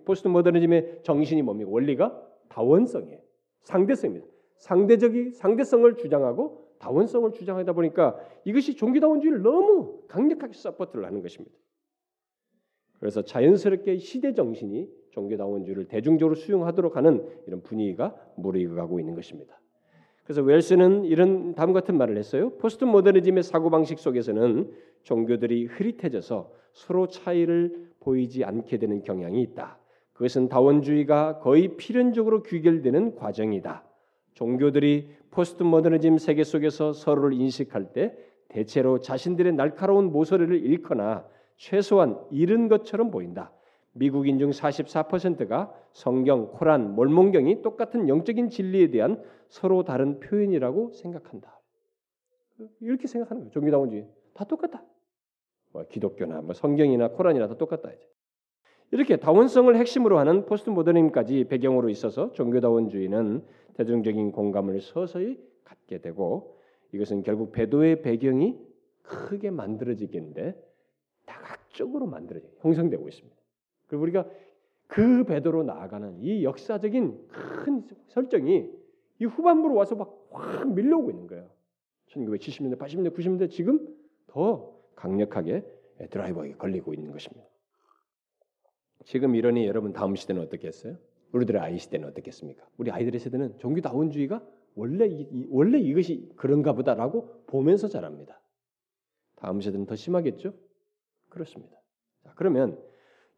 포스트 모더니즘의 정신이 뭡니까? 원리가 다원성이에요. 상대성입니다. 상대적이 상대성을 주장하고 다원성을 주장하다 보니까 이것이 종교다원주의를 너무 강력하게 support를 하는 것입니다. 그래서 자연스럽게 시대 정신이 종교다원주의를 대중적으로 수용하도록 하는 이런 분위기가 무르익어가고 있는 것입니다. 그래서 웰스는 이런 다음 같은 말을 했어요. 포스트 모더니즘의 사고 방식 속에서는 종교들이 흐릿해져서 서로 차이를 보이지 않게 되는 경향이 있다. 그것은 다원주의가 거의 필연적으로 귀결되는 과정이다. 종교들이 포스트 모더니즘 세계 속에서 서로를 인식할 때 대체로 자신들의 날카로운 모서리를 잃거나 최소한 잃은 것처럼 보인다. 미국인 중 44%가 성경, 코란, 몰몬경이 똑같은 영적인 진리에 대한 서로 다른 표현이라고 생각한다. 이렇게 생각하는 거예요. 종교다원주의 다 똑같다. 뭐 기독교나 뭐 성경이나 코란이나 다 똑같다 이제. 이렇게 다원성을 핵심으로 하는 포스트 모더니즘까지 배경으로 있어서 종교다원주의는 대중적인 공감을 서서히 갖게 되고 이것은 결국 배도의 배경이 크게 만들어지겠는데 다각적으로 만들어져 형성되고 있습니다. 그리고 우리가 그 배도로 나아가는 이 역사적인 큰 설정이 이 후반부로 와서 막 확 밀려오고 있는 거예요. 1970년대, 80년대, 90년대 지금 더 강력하게 드라이버에 걸리고 있는 것입니다. 지금 이러니 여러분 다음 시대는 어떻겠어요? 우리들의 아이 시대는 어떻겠습니까? 우리 아이들의 세대는 종교다원주의가 원래 이, 원래 이것이 그런가 보다라고 보면서 자랍니다. 다음 세대는 더 심하겠죠? 그렇습니다. 자, 그러면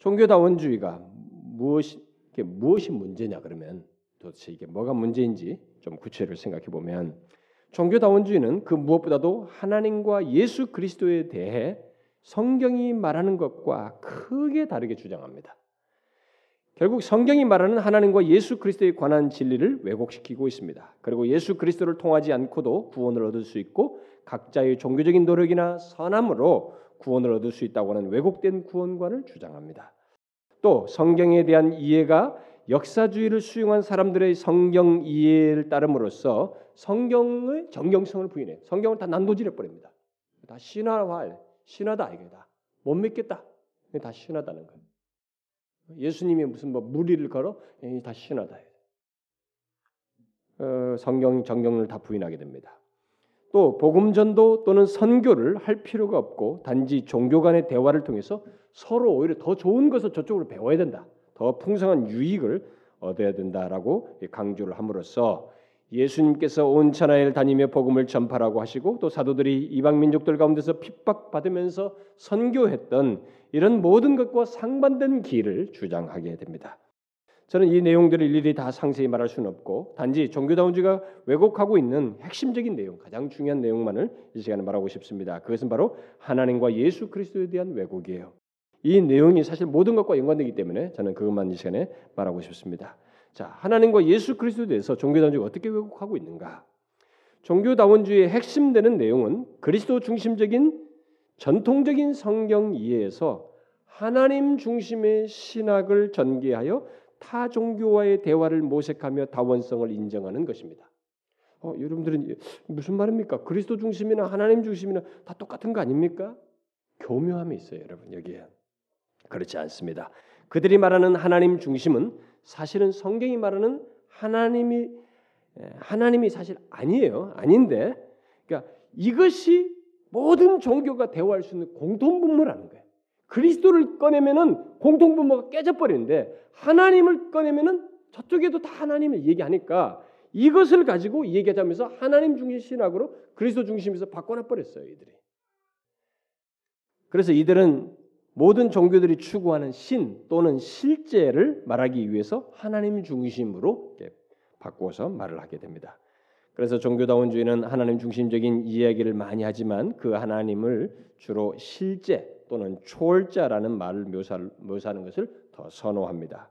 종교다원주의가 무엇이 무엇이 문제냐 그러면 도대체 이게 뭐가 문제인지 좀 구체를 생각해 보면 종교다원주의는 그 무엇보다도 하나님과 예수 그리스도에 대해 성경이 말하는 것과 크게 다르게 주장합니다. 결국 성경이 말하는 하나님과 예수 그리스도에 관한 진리를 왜곡시키고 있습니다. 그리고 예수 그리스도를 통하지 않고도 구원을 얻을 수 있고 각자의 종교적인 노력이나 선함으로 구원을 얻을 수 있다고 하는 왜곡된 구원관을 주장합니다. 또 성경에 대한 이해가 역사주의를 수용한 사람들의 성경 이해를 따름으로써 성경의 정경성을 부인해. 성경을 다 난도질해 버립니다. 다 신화화, 신화다 이게 다. 못 믿겠다. 다 신화다는 거예요. 예수님이 무슨 뭐 무리를 걸어 다 신화다. 어, 성경 정경을 다 부인하게 됩니다. 또 복음 전도 또는 선교를 할 필요가 없고 단지 종교 간의 대화를 통해서 서로 오히려 더 좋은 것을 저쪽으로 배워야 된다. 더 풍성한 유익을 얻어야 된다라고 강조를 함으로써 예수님께서 온 천하를 다니며 복음을 전파라고 하시고 또 사도들이 이방 민족들 가운데서 핍박받으면서 선교했던 이런 모든 것과 상반된 길을 주장하게 됩니다. 저는 이 내용들을 일일이 다 상세히 말할 수는 없고 단지 종교다운주가 왜곡하고 있는 핵심적인 내용, 가장 중요한 내용만을 이 시간에 말하고 싶습니다. 그것은 바로 하나님과 예수 그리스도에 대한 왜곡이에요. 이 내용이 사실 모든 것과 연관되기 때문에 저는 그것만 이 시간에 말하고 싶습니다. 자, 하나님과 예수 그리스도에 대해서 종교다원주가 어떻게 왜곡하고 있는가? 종교다원주의의 핵심되는 내용은 그리스도 중심적인 전통적인 성경 이해에서 하나님 중심의 신학을 전개하여 타 종교와의 대화를 모색하며 다원성을 인정하는 것입니다. 어, 여러분들은 무슨 말입니까? 그리스도 중심이나 하나님 중심이나 다 똑같은 거 아닙니까? 교묘함이 있어요, 여러분 여기에. 그렇지 않습니다. 그들이 말하는 하나님 중심은 사실은 성경이 말하는 하나님이 하나님이 사실 아니에요. 아닌데, 그러니까 이것이 모든 종교가 대화할 수 있는 공통 분모라는 거예요. 그리스도를 꺼내면은 공통분모가 깨져버리는데 하나님을 꺼내면은 저쪽에도 다 하나님을 얘기하니까 이것을 가지고 얘기하자면서 하나님 중심 신학으로 그리스도 중심에서 바꿔놔 버렸어요 이들이. 그래서 이들은 모든 종교들이 추구하는 신 또는 실제를 말하기 위해서 하나님 중심으로 바꾸어서 말을 하게 됩니다. 그래서 종교다원주의는 하나님 중심적인 이야기를 많이 하지만 그 하나님을 주로 실제 또는 초월자라는 말을 묘사하는 것을 더 선호합니다.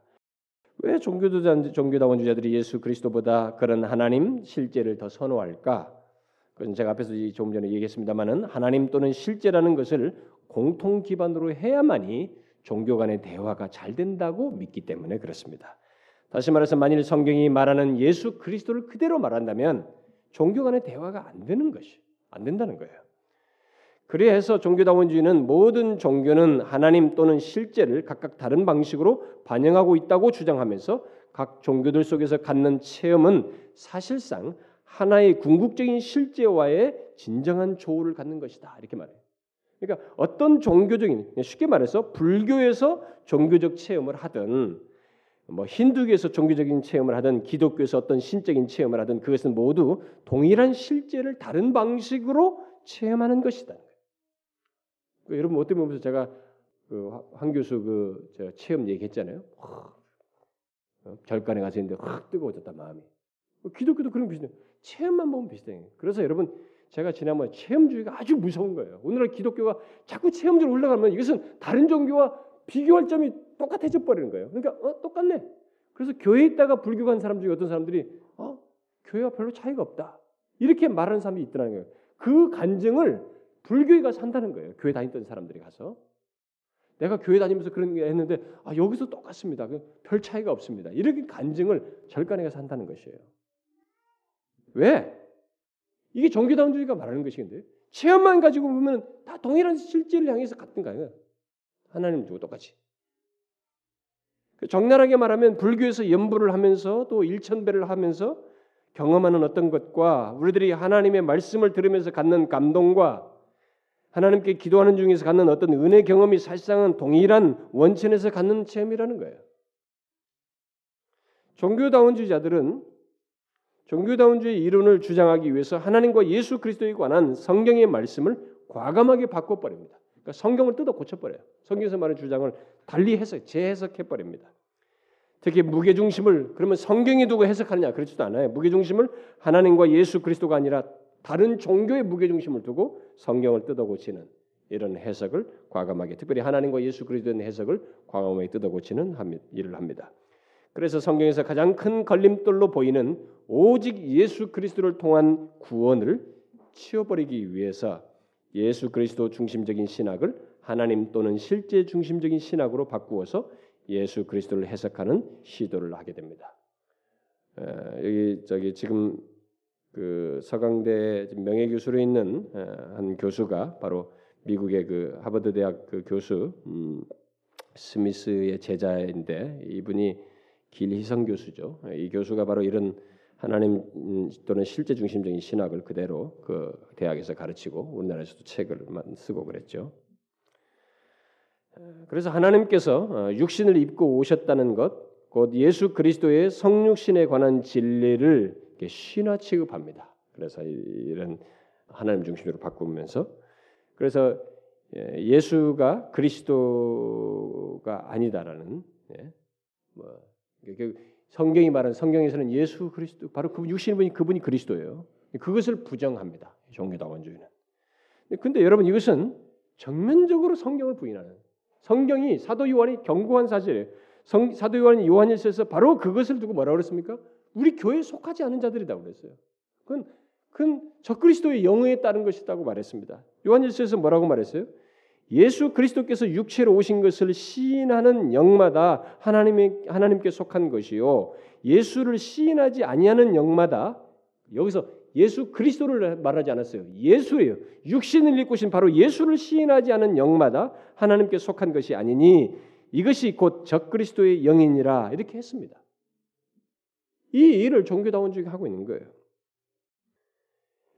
왜 종교도자, 종교다원주의자들이 예수 그리스도보다 그런 하나님 실제를 더 선호할까? 그건 제가 앞에서 조금 전에 얘기했습니다만은 하나님 또는 실제라는 것을 공통 기반으로 해야만이 종교 간의 대화가 잘 된다고 믿기 때문에 그렇습니다. 다시 말해서 만일 성경이 말하는 예수 그리스도를 그대로 말한다면 종교 간의 대화가 안 되는 것이 안 된다는 거예요. 그래서 종교다원주의는 모든 종교는 하나님 또는 실제를 각각 다른 방식으로 반영하고 있다고 주장하면서 각 종교들 속에서 갖는 체험은 사실상 하나의 궁극적인 실제와의 진정한 조우를 갖는 것이다 이렇게 말해요. 그러니까 어떤 종교적인 쉽게 말해서 불교에서 종교적 체험을 하든 뭐 힌두교에서 종교적인 체험을 하든 기독교에서 어떤 신적인 체험을 하든 그것은 모두 동일한 실제를 다른 방식으로 체험하는 것이다. 그 여러분 어떻게 보면서 제가 그황 교수 그 체험 얘기했잖아요. 어, 절간에 가서 있는데 확 뜨거워졌다 마음이. 기독교도 그런 비슷해요. 체험만 보면 비슷해요. 그래서 여러분 제가 지난번에 체험주의가 아주 무서운 거예요. 오늘날 기독교가 자꾸 체험주로 올라가면 이것은 다른 종교와 비교할 점이 똑같아져 버리는 거예요. 그러니까 어, 똑같네. 그래서 교회에 있다가 불교 간 사람 중에 어떤 사람들이 어, 교회와 별로 차이가 없다. 이렇게 말하는 사람이 있더라는 거예요. 그 간증을 불교에 가서 한다는 거예요. 교회 다니던 사람들이 가서. 내가 교회 다니면서 그런 게 했는데 아, 여기서 똑같습니다. 그별 차이가 없습니다. 이렇게 간증을 절간에 가서 한다는 것이에요. 왜? 이게 종교다운주의가 말하는 것인데 체험만 가지고 보면 다 동일한 실제를 향해서 같은 거예요. 하나님 주고 똑같이. 그 적나라하게 말하면 불교에서 연부를 하면서 또 일천배를 하면서 경험하는 어떤 것과 우리들이 하나님의 말씀을 들으면서 갖는 감동과 하나님께 기도하는 중에서 갖는 어떤 은혜 경험이 사실상은 동일한 원천에서 갖는 체험이라는 거예요. 종교다운주의자들은 종교다운주의 이론을 주장하기 위해서 하나님과 예수 그리스도에 관한 성경의 말씀을 과감하게 바꿔버립니다. 그러니까 성경을 뜯어 고쳐버려요. 성경에서 말하는 주장을 달리 해석, 재해석해버립니다. 특히 무게중심을 그러면 성경에 두고 해석하느냐 그렇지도 않아요. 무게중심을 하나님과 예수 그리스도가 아니라 다른 종교의 무게중심을 두고 성경을 뜯어 고치는 이런 해석을 과감하게 특별히 하나님과 예수 그리스도의 해석을 과감하게 뜯어 고치는 일을 합니다. 그래서 성경에서 가장 큰 걸림돌로 보이는 오직 예수 그리스도를 통한 구원을 치워버리기 위해서 예수 그리스도 중심적인 신학을 하나님 또는 실제 중심적인 신학으로 바꾸어서 예수 그리스도를 해석하는 시도를 하게 됩니다. 에, 여기 저기 지금 그 서강대 명예 교수로 있는 에, 한 교수가 바로 미국의 그 하버드 대학 그 교수 음, 스미스의 제자인데 이분이 길희성 교수죠. 이 교수가 바로 이런 하나님 또는 실제 중심적인 신학을 그대로 그 대학에서 가르치고 우리나라에서도 책을 쓰고 그랬죠. 그래서 하나님께서 어, 육신을 입고 오셨다는 것, 곧 예수 그리스도의 성육신에 관한 진리를 신화 취급합니다. 그래서 이런 하나님 중심으로 바꾸면서 그래서 예, 예수가 그리스도가 아니다라는 예, 뭐 성경이 말하는 성경에서는 예수 그리스도 바로 그 육신분이 그분이 그리스도예요. 그것을 부정합니다. 종교다원주의는. 근데 여러분 이것은 정면적으로 성경을 부인하는 성경이 사도 요한이 경고한 사실이에요. 성, 사도 요한이 요한일서에서 바로 그것을 두고 뭐라고 그랬습니까? 우리 교회에 속하지 않은 자들이라고 그랬어요. 그건 그건 적그리스도의 영에 따른 것이라고 말했습니다. 요한일서에서 뭐라고 말했어요? 예수 그리스도께서 육체로 오신 것을 시인하는 영마다 하나님의 하나님께 속한 것이요 예수를 시인하지 아니하는 영마다 여기서 예수 그리스도를 말하지 않았어요. 예수예요. 육신을 입고 신 바로 예수를 시인하지 않은 영마다 하나님께 속한 것이 아니니 이것이 곧 적그리스도의 영이니라 이렇게 했습니다. 이 일을 종교다원 중에 하고 있는 거예요.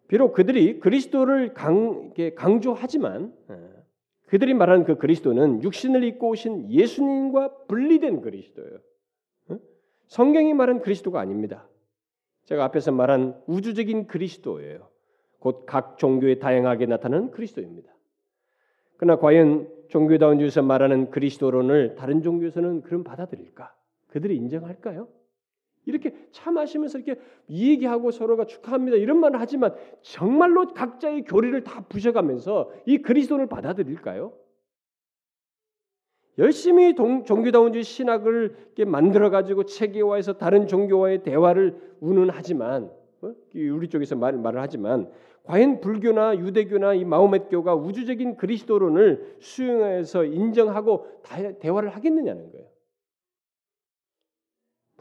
비록 그들이 그리스도를 강, 강조하지만 예, 그들이 말하는 그 그리스도는 육신을 입고 오신 예수님과 분리된 그리스도예요. 성경이 말한 그리스도가 아닙니다. 제가 앞에서 말한 우주적인 그리스도예요. 곧 각 종교에 다양하게 나타나는 그리스도입니다. 그러나 과연 종교다운 주에서 말하는 그리스도론을 다른 종교에서는 그럼 받아들일까? 그들이 인정할까요? 이렇게 차 마시면서 이렇게 얘기하고 서로가 축하합니다 이런 말을 하지만 정말로 각자의 교리를 다 부셔가면서 이 그리스도를 받아들일까요? 열심히 동, 종교다운주의 신학을 만들어 가지고 체계화해서 다른 종교와의 대화를 운운하지만 어? 우리 쪽에서 말, 말을 하지만 과연 불교나 유대교나 이 마호멧교가 우주적인 그리스도론을 수용해서 인정하고 다, 대화를 하겠느냐는 거예요.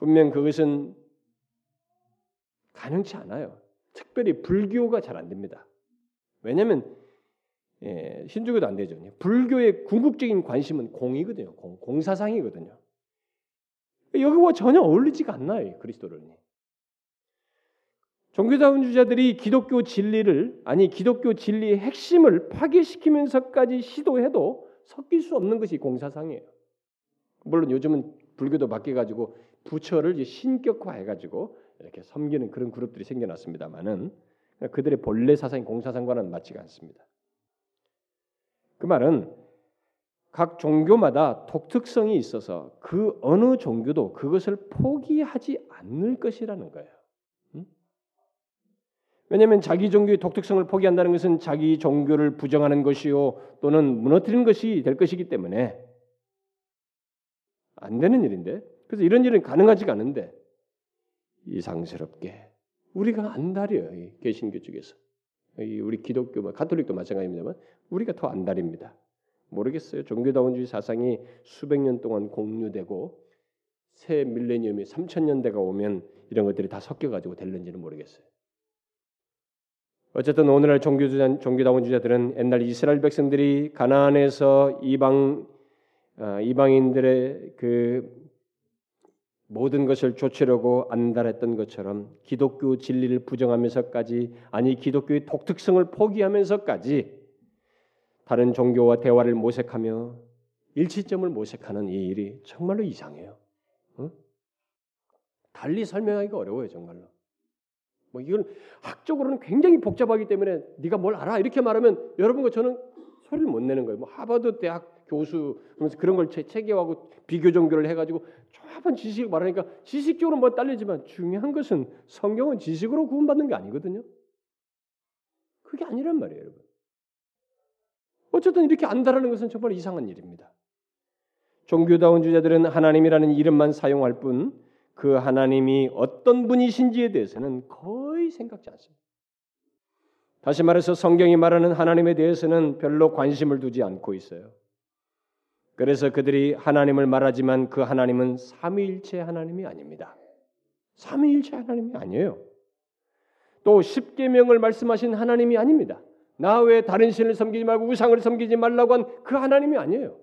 분명 그것은 가능치 않아요. 특별히 불교가 잘 안 됩니다. 왜냐하면 예, 힌두교도 안 되죠. 불교의 궁극적인 관심은 공이거든요. 공, 공사상이거든요. 여기와 전혀 어울리지가 않나요, 그리스도론이. 종교다운주자들이 기독교 진리를 아니 기독교 진리의 핵심을 파괴시키면서까지 시도해도 섞일 수 없는 것이 공사상이에요. 물론 요즘은 불교도 바뀌어 가지고 부처를 신격화해 가지고 이렇게 섬기는 그런 그룹들이 생겨났습니다만은 그들의 본래 사상이 공사상과는 맞지가 않습니다. 그 말은 각 종교마다 독특성이 있어서 그 어느 종교도 그것을 포기하지 않을 것이라는 거예요. 왜냐하면 자기 종교의 독특성을 포기한다는 것은 자기 종교를 부정하는 것이요 또는 무너뜨리는 것이 될 것이기 때문에 안 되는 일인데 그래서 이런 일은 가능하지가 않은데 이상스럽게 우리가 안달이에요 개신교 쪽에서 우리 기독교, 뭐 가톨릭도 마찬가지입니다만 우리가 더 안달입니다. 모르겠어요. 종교다원주의 사상이 수백 년 동안 공유되고 새 밀레니엄이 3천 년대가 오면 이런 것들이 다 섞여가지고 될는지는 모르겠어요. 어쨌든 오늘날 종교주자, 종교다원주자들은 옛날 이스라엘 백성들이 가나안에서 이방 어, 이방인들의 그 모든 것을 조치려고 안달했던 것처럼 기독교 진리를 부정하면서까지 아니 기독교의 독특성을 포기하면서까지 다른 종교와 대화를 모색하며 일치점을 모색하는 이 일이 정말로 이상해요. 응? 달리 설명하기가 어려워요, 정말로. 뭐 이건 학적으로는 굉장히 복잡하기 때문에 네가 뭘 알아 이렇게 말하면 여러분과 저는 소리를 못 내는 거예요. 뭐 하버드 대학 교수 그러면서 그런 걸 체계하고 비교 종교를 해가지고 조합한 지식을 말하니까 지식적으로 뭐 딸리지만 중요한 것은 성경은 지식으로 구원받는 게 아니거든요. 그게 아니란 말이에요, 여러분. 어쨌든 이렇게 안다라는 것은 정말 이상한 일입니다. 종교다운 주자들은 하나님이라는 이름만 사용할 뿐 그 하나님이 어떤 분이신지에 대해서는 거의 생각지 않습니다. 다시 말해서 성경이 말하는 하나님에 대해서는 별로 관심을 두지 않고 있어요. 그래서 그들이 하나님을 말하지만 그 하나님은 삼위일체 하나님이 아닙니다. 삼위일체 하나님이 아니에요. 또 십계명을 말씀하신 하나님이 아닙니다. 나 외에 다른 신을 섬기지 말고 우상을 섬기지 말라고 한 그 하나님이 아니에요.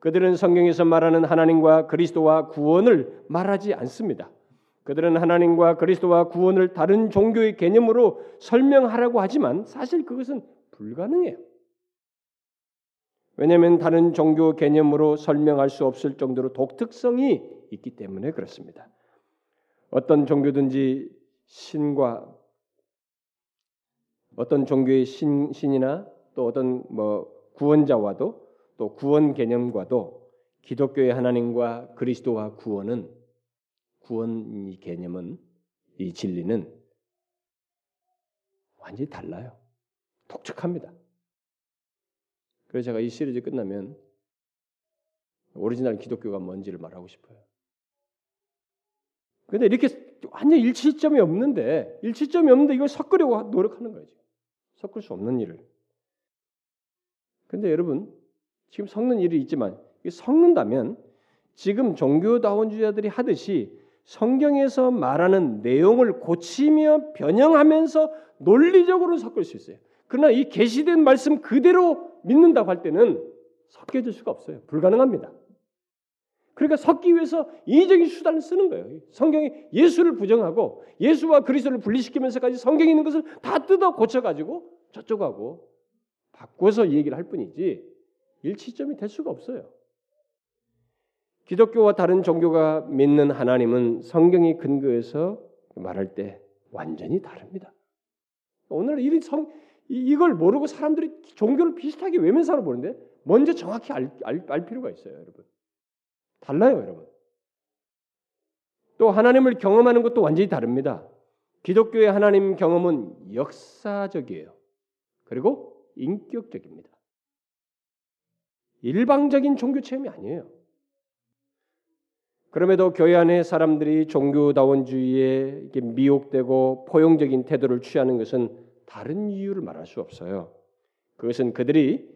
그들은 성경에서 말하는 하나님과 그리스도와 구원을 말하지 않습니다. 그들은 하나님과 그리스도와 구원을 다른 종교의 개념으로 설명하라고 하지만 사실 그것은 불가능해요. 왜냐하면 다른 종교 개념으로 설명할 수 없을 정도로 독특성이 있기 때문에 그렇습니다. 어떤 종교든지 신과 어떤 종교의 신, 신이나 또 어떤 뭐 구원자와도 또 구원 개념과도 기독교의 하나님과 그리스도와 구원은 구원 이 개념은 이 진리는 완전히 달라요. 독특합니다. 그래서 제가 이 시리즈 끝나면 오리지널 기독교가 뭔지를 말하고 싶어요. 근데 이렇게 완전 일치점이 없는데 일치점이 없는데 이걸 섞으려고 노력하는 거죠. 섞을 수 없는 일을. 근데 여러분 지금 섞는 일이 있지만 섞는다면 지금 종교다원주의자들이 하듯이 성경에서 말하는 내용을 고치며 변형하면서 논리적으로 섞을 수 있어요. 그러나 이 계시된 말씀 그대로 믿는다고 할 때는 섞여질 수가 없어요. 불가능합니다. 그러니까 섞기 위해서 인위적인 수단을 쓰는 거예요. 성경이 예수를 부정하고 예수와 그리스도를 분리시키면서까지 성경에 있는 것을 다 뜯어 고쳐가지고 저쪽하고 바꿔서 얘기를 할 뿐이지 일치점이 될 수가 없어요. 기독교와 다른 종교가 믿는 하나님은 성경이 근거해서 말할 때 완전히 다릅니다. 오늘 이 성, 이걸 모르고 사람들이 종교를 비슷하게 외면사로 보는데 먼저 정확히 알, 알, 알 필요가 있어요, 여러분. 달라요, 여러분. 또 하나님을 경험하는 것도 완전히 다릅니다. 기독교의 하나님 경험은 역사적이에요. 그리고 인격적입니다. 일방적인 종교 체험이 아니에요. 그럼에도 교회 안에 사람들이 종교다원주의에 미혹되고 포용적인 태도를 취하는 것은 다른 이유를 말할 수 없어요. 그것은 그들이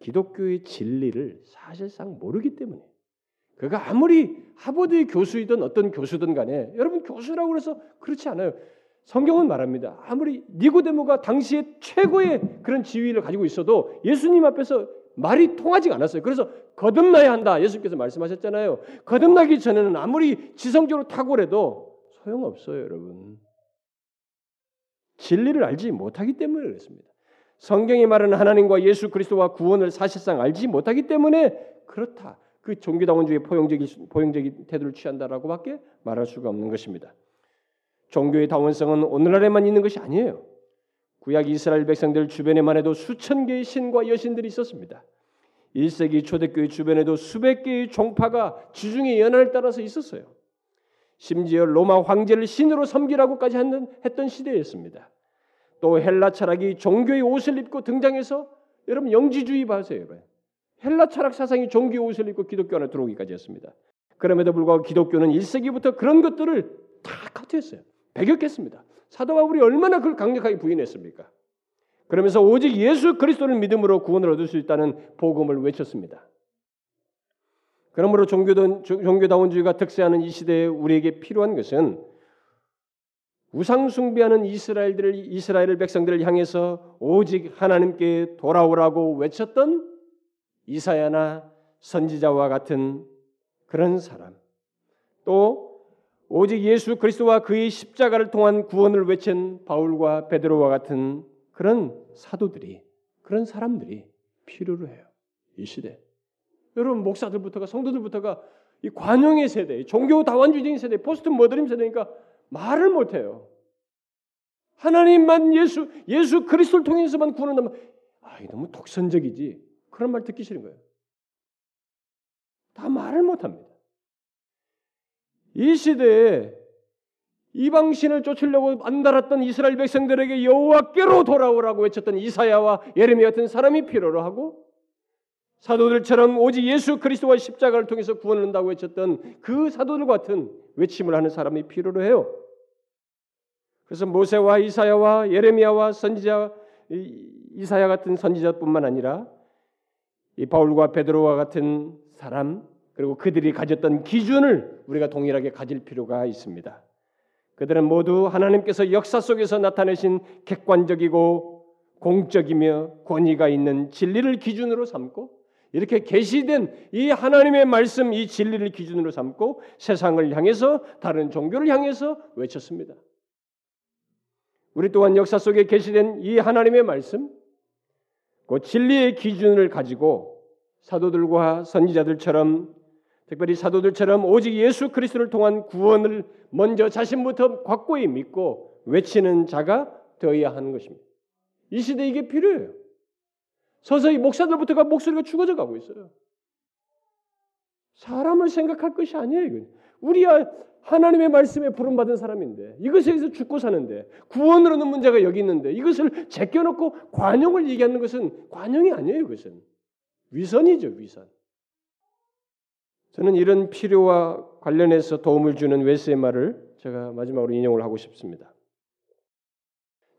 기독교의 진리를 사실상 모르기 때문에 그가 아무리 하버드 교수이든 어떤 교수든 간에 여러분 교수라고 해서 그렇지 않아요. 성경은 말합니다. 아무리 니고데모가 당시에 최고의 그런 지위를 가지고 있어도 예수님 앞에서 말이 통하지가 않았어요. 그래서 거듭나야 한다. 예수님께서 말씀하셨잖아요. 거듭나기 전에는 아무리 지성적으로 탁월해도 소용없어요, 여러분. 진리를 알지 못하기 때문에 그렇습니다. 성경이 말하는 하나님과 예수 그리스도와 구원을 사실상 알지 못하기 때문에 그렇다. 그 종교다원주의 포용적인 포용적인 태도를 취한다라고밖에 말할 수가 없는 것입니다. 종교의 다원성은 오늘날에만 있는 것이 아니에요. 구약 이스라엘 백성들 주변에만 해도 수천 개의 신과 여신들이 있었습니다. 1세기 초대교회 주변에도 수백 개의 종파가 지중해 연안을 따라서 있었어요. 심지어 로마 황제를 신으로 섬기라고까지 했던 시대였습니다. 또 헬라 철학이 종교의 옷을 입고 등장해서 여러분 영지주의 봐세요. 헬라 철학 사상이 종교 옷을 입고 기독교 안에 들어오기까지 했습니다. 그럼에도 불구하고 기독교는 1세기부터 그런 것들을 다 커트했어요. 배격했습니다. 사도 바울이 얼마나 그걸 강력하게 부인했습니까? 그러면서 오직 예수 그리스도를 믿음으로 구원을 얻을 수 있다는 복음을 외쳤습니다. 그러므로 종교다운, 종교다원주의가 득세하는 이 시대에 우리에게 필요한 것은 우상 숭배하는 이스라엘들을 이스라엘 백성들을 향해서 오직 하나님께 돌아오라고 외쳤던 이사야나 선지자와 같은 그런 사람. 또 오직 예수 그리스도와 그의 십자가를 통한 구원을 외친 바울과 베드로와 같은 그런 사도들이 그런 사람들이 필요로 해요. 이 시대. 여러분 목사들부터가 성도들부터가 이 관용의 세대, 종교 다원주의적인 세대, 포스트 모더님 세대니까 말을 못 해요. 하나님만 예수 예수 그리스도를 통해서만 구원한다면 아, 이 너무 독선적이지. 그런 말 듣기 싫은 거예요. 다 말을 못 합니다. 이 시대에 이방 신을 쫓으려고 안달았던 이스라엘 백성들에게 여호와께로 돌아오라고 외쳤던 이사야와 예레미야 같은 사람이 필요로 하고 사도들처럼 오직 예수 그리스도와 십자가를 통해서 구원을 한다고 외쳤던 그 사도들 같은 외침을 하는 사람이 필요로 해요. 그래서 모세와 이사야와 예레미야와 선지자 이사야 같은 선지자뿐만 아니라 이 바울과 베드로와 같은 사람 그리고 그들이 가졌던 기준을 우리가 동일하게 가질 필요가 있습니다. 그들은 모두 하나님께서 역사 속에서 나타내신 객관적이고 공적이며 권위가 있는 진리를 기준으로 삼고 이렇게 계시된 이 하나님의 말씀 이 진리를 기준으로 삼고 세상을 향해서 다른 종교를 향해서 외쳤습니다. 우리 또한 역사 속에 계시된 이 하나님의 말씀 그 진리의 기준을 가지고 사도들과 선지자들처럼 특별히 사도들처럼 오직 예수 그리스도를 통한 구원을 먼저 자신부터 확고히 믿고 외치는 자가 되어야 하는 것입니다. 이 시대에 이게 필요해요. 서서히 목사들부터가 목소리가 죽어져 가고 있어요. 사람을 생각할 것이 아니에요. 우리야 하나님의 말씀에 부름받은 사람인데 이것에서 죽고 사는데 구원을 얻는 문제가 여기 있는데 이것을 제껴놓고 관용을 얘기하는 것은 관용이 아니에요. 그것은 위선이죠. 위선. 저는 이런 필요와 관련해서 도움을 주는 웨스의 말을 제가 마지막으로 인용을 하고 싶습니다.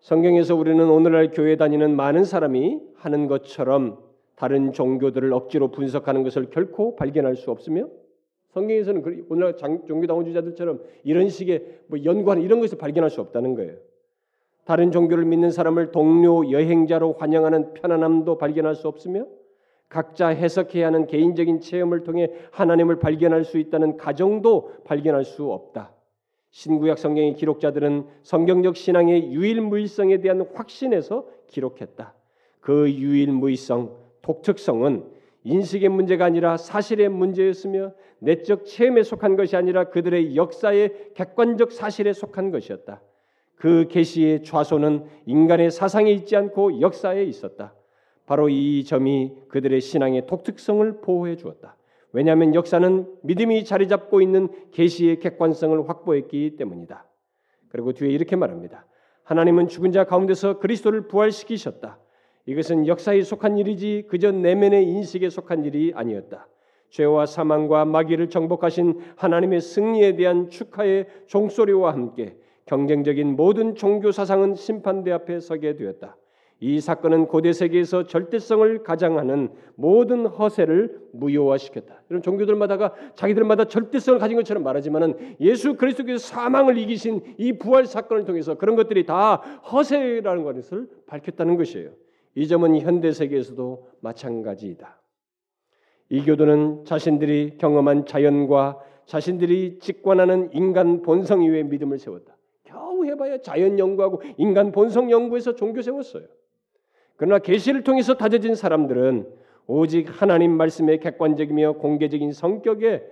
성경에서 우리는 오늘날 교회 다니는 많은 사람이 하는 것처럼 다른 종교들을 억지로 분석하는 것을 결코 발견할 수 없으며 성경에서는 그 오늘날 종교다원주의자들처럼 이런 식의 뭐 연구하는 이런 것을 발견할 수 없다는 거예요. 다른 종교를 믿는 사람을 동료 여행자로 환영하는 편안함도 발견할 수 없으며 각자 해석해야 하는 개인적인 체험을 통해 하나님을 발견할 수 있다는 가정도 발견할 수 없다. 신구약 성경의 기록자들은 성경적 신앙의 유일무이성에 대한 확신에서 기록했다. 그 유일무이성, 독특성은 인식의 문제가 아니라 사실의 문제였으며 내적 체험에 속한 것이 아니라 그들의 역사의 객관적 사실에 속한 것이었다. 그 계시의 좌소는 인간의 사상에 있지 않고 역사에 있었다. 바로 이 점이 그들의 신앙의 독특성을 보호해 주었다. 왜냐하면 역사는 믿음이 자리 잡고 있는 계시의 객관성을 확보했기 때문이다. 그리고 뒤에 이렇게 말합니다. 하나님은 죽은 자 가운데서 그리스도를 부활시키셨다. 이것은 역사에 속한 일이지 그저 내면의 인식에 속한 일이 아니었다. 죄와 사망과 마귀를 정복하신 하나님의 승리에 대한 축하의 종소리와 함께 경쟁적인 모든 종교 사상은 심판대 앞에 서게 되었다. 이 사건은 고대 세계에서 절대성을 가장하는 모든 허세를 무효화시켰다. 이런 종교들마다가 자기들마다 절대성을 가진 것처럼 말하지만은 예수 그리스도께서 사망을 이기신 이 부활 사건을 통해서 그런 것들이 다 허세라는 것을 밝혔다는 것이에요. 이 점은 현대 세계에서도 마찬가지이다. 이교도는 자신들이 경험한 자연과 자신들이 직관하는 인간 본성 위에 믿음을 세웠다. 겨우 해봐야 자연 연구하고 인간 본성 연구에서 종교 세웠어요. 그러나 계시를 통해서 다져진 사람들은 오직 하나님 말씀의 객관적이며 공개적인 성격에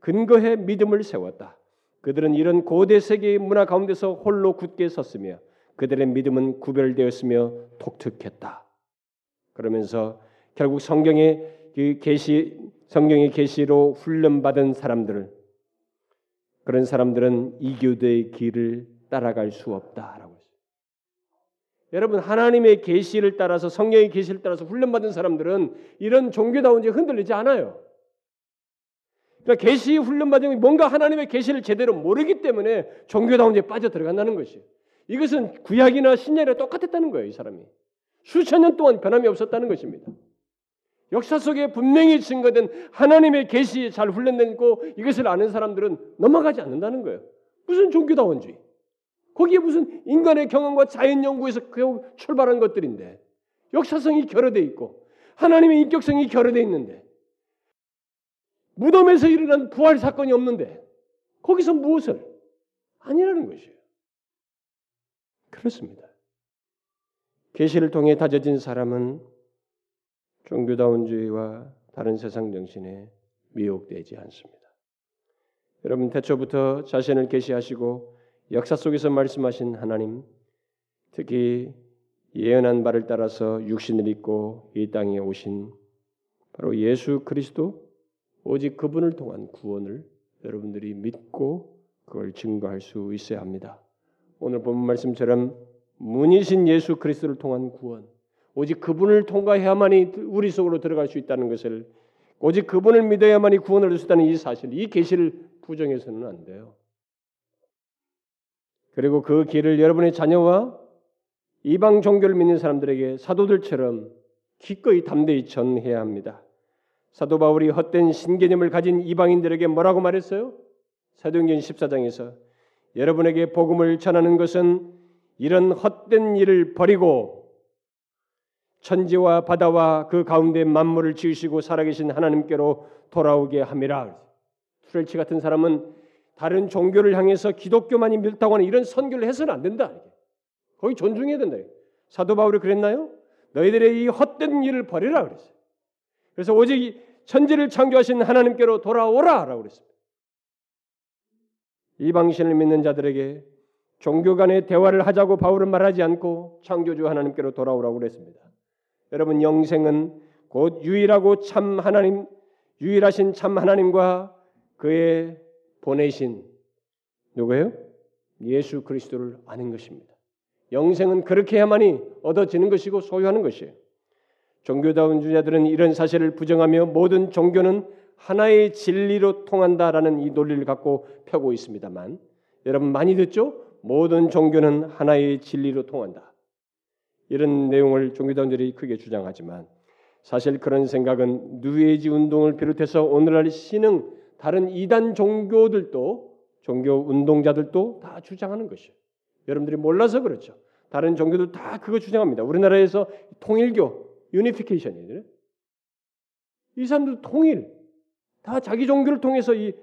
근거해 믿음을 세웠다. 그들은 이런 고대 세계의 문화 가운데서 홀로 굳게 섰으며 그들의 믿음은 구별되었으며 독특했다. 그러면서 결국 성경의 그 계시 성경의 계시로 훈련받은 사람들을 그런 사람들은 이교도의 길을 따라갈 수 없다라고. 여러분 하나님의 계시를 따라서 성령의 계시를 따라서 훈련받은 사람들은 이런 종교다운 지 흔들리지 않아요. 그러니까 계시 훈련받은 뭔가 하나님의 계시를 제대로 모르기 때문에 종교다운 데 빠져 들어간다는 것이. 이것은 구약이나 신약이랑 똑같았다는 거예요, 이 사람이. 수천 년 동안 변함이 없었다는 것입니다. 역사 속에 분명히 증거된 하나님의 계시에 잘 훈련되고 이것을 아는 사람들은 넘어가지 않는다는 거예요. 무슨 종교다원주의? 거기에 무슨 인간의 경험과 자연 연구에서 출발한 것들인데 역사성이 결여돼 있고 하나님의 인격성이 결여돼 있는데 무덤에서 일어난 부활 사건이 없는데 거기서 무엇을 아니라는 것이에요. 그렇습니다. 계시를 통해 다져진 사람은 종교다운주의와 다른 세상 정신에 미혹되지 않습니다. 여러분 태초부터 자신을 계시하시고 역사 속에서 말씀하신 하나님, 특히 예언한 바를 따라서 육신을 입고 이 땅에 오신 바로 예수 그리스도 오직 그분을 통한 구원을 여러분들이 믿고 그걸 증거할 수 있어야 합니다. 오늘 본 말씀처럼 문이신 예수 그리스도를 통한 구원, 오직 그분을 통과해야만이 우리 속으로 들어갈 수 있다는 것을 오직 그분을 믿어야만이 구원을 얻을 수 있다는 이 사실, 이 계시를 부정해서는 안 돼요. 그리고 그 길을 여러분의 자녀와 이방 종교를 믿는 사람들에게 사도들처럼 기꺼이 담대히 전해야 합니다. 사도 바울이 헛된 신개념을 가진 이방인들에게 뭐라고 말했어요? 사도행전 14장에서 여러분에게 복음을 전하는 것은 이런 헛된 일을 버리고 천지와 바다와 그 가운데 만물을 지으시고 살아계신 하나님께로 돌아오게 함이라. 트렐치 같은 사람은 다른 종교를 향해서 기독교만이 밀다고 하는 이런 선교를 해서는 안 된다. 거의 존중해야 된다. 사도 바울이 그랬나요? 너희들의 이 헛된 일을 버리라 그랬어요. 그래서 오직 천지를 창조하신 하나님께로 돌아오라라고 그랬습니다. 이 방신을 믿는 자들에게 종교 간의 대화를 하자고 바울은 말하지 않고 창조주 하나님께로 돌아오라고 그랬습니다. 여러분 영생은 곧 유일하고 참 하나님 유일하신 참 하나님과 그의 보내신 누구예요? 예수 그리스도를 아는 것입니다. 영생은 그렇게 해야만이 얻어지는 것이고 소유하는 것이에요. 종교다운 주자들은 이런 사실을 부정하며 모든 종교는 하나의 진리로 통한다라는 이 논리를 갖고 펴고 있습니다만 여러분 많이 듣죠? 모든 종교는 하나의 진리로 통한다. 이런 내용을 종교단들이 크게 주장하지만 사실 그런 생각은 뉴에이지 운동을 비롯해서 오늘날 신흥 다른 이단 종교들도 종교 운동자들도 다 주장하는 것이에요. 여러분들이 몰라서 그렇죠. 다른 종교도 다 그거 주장합니다. 우리나라에서 통일교, 유니피케이션이에요. 이 사람들 통일 다 자기 종교를 통해서 이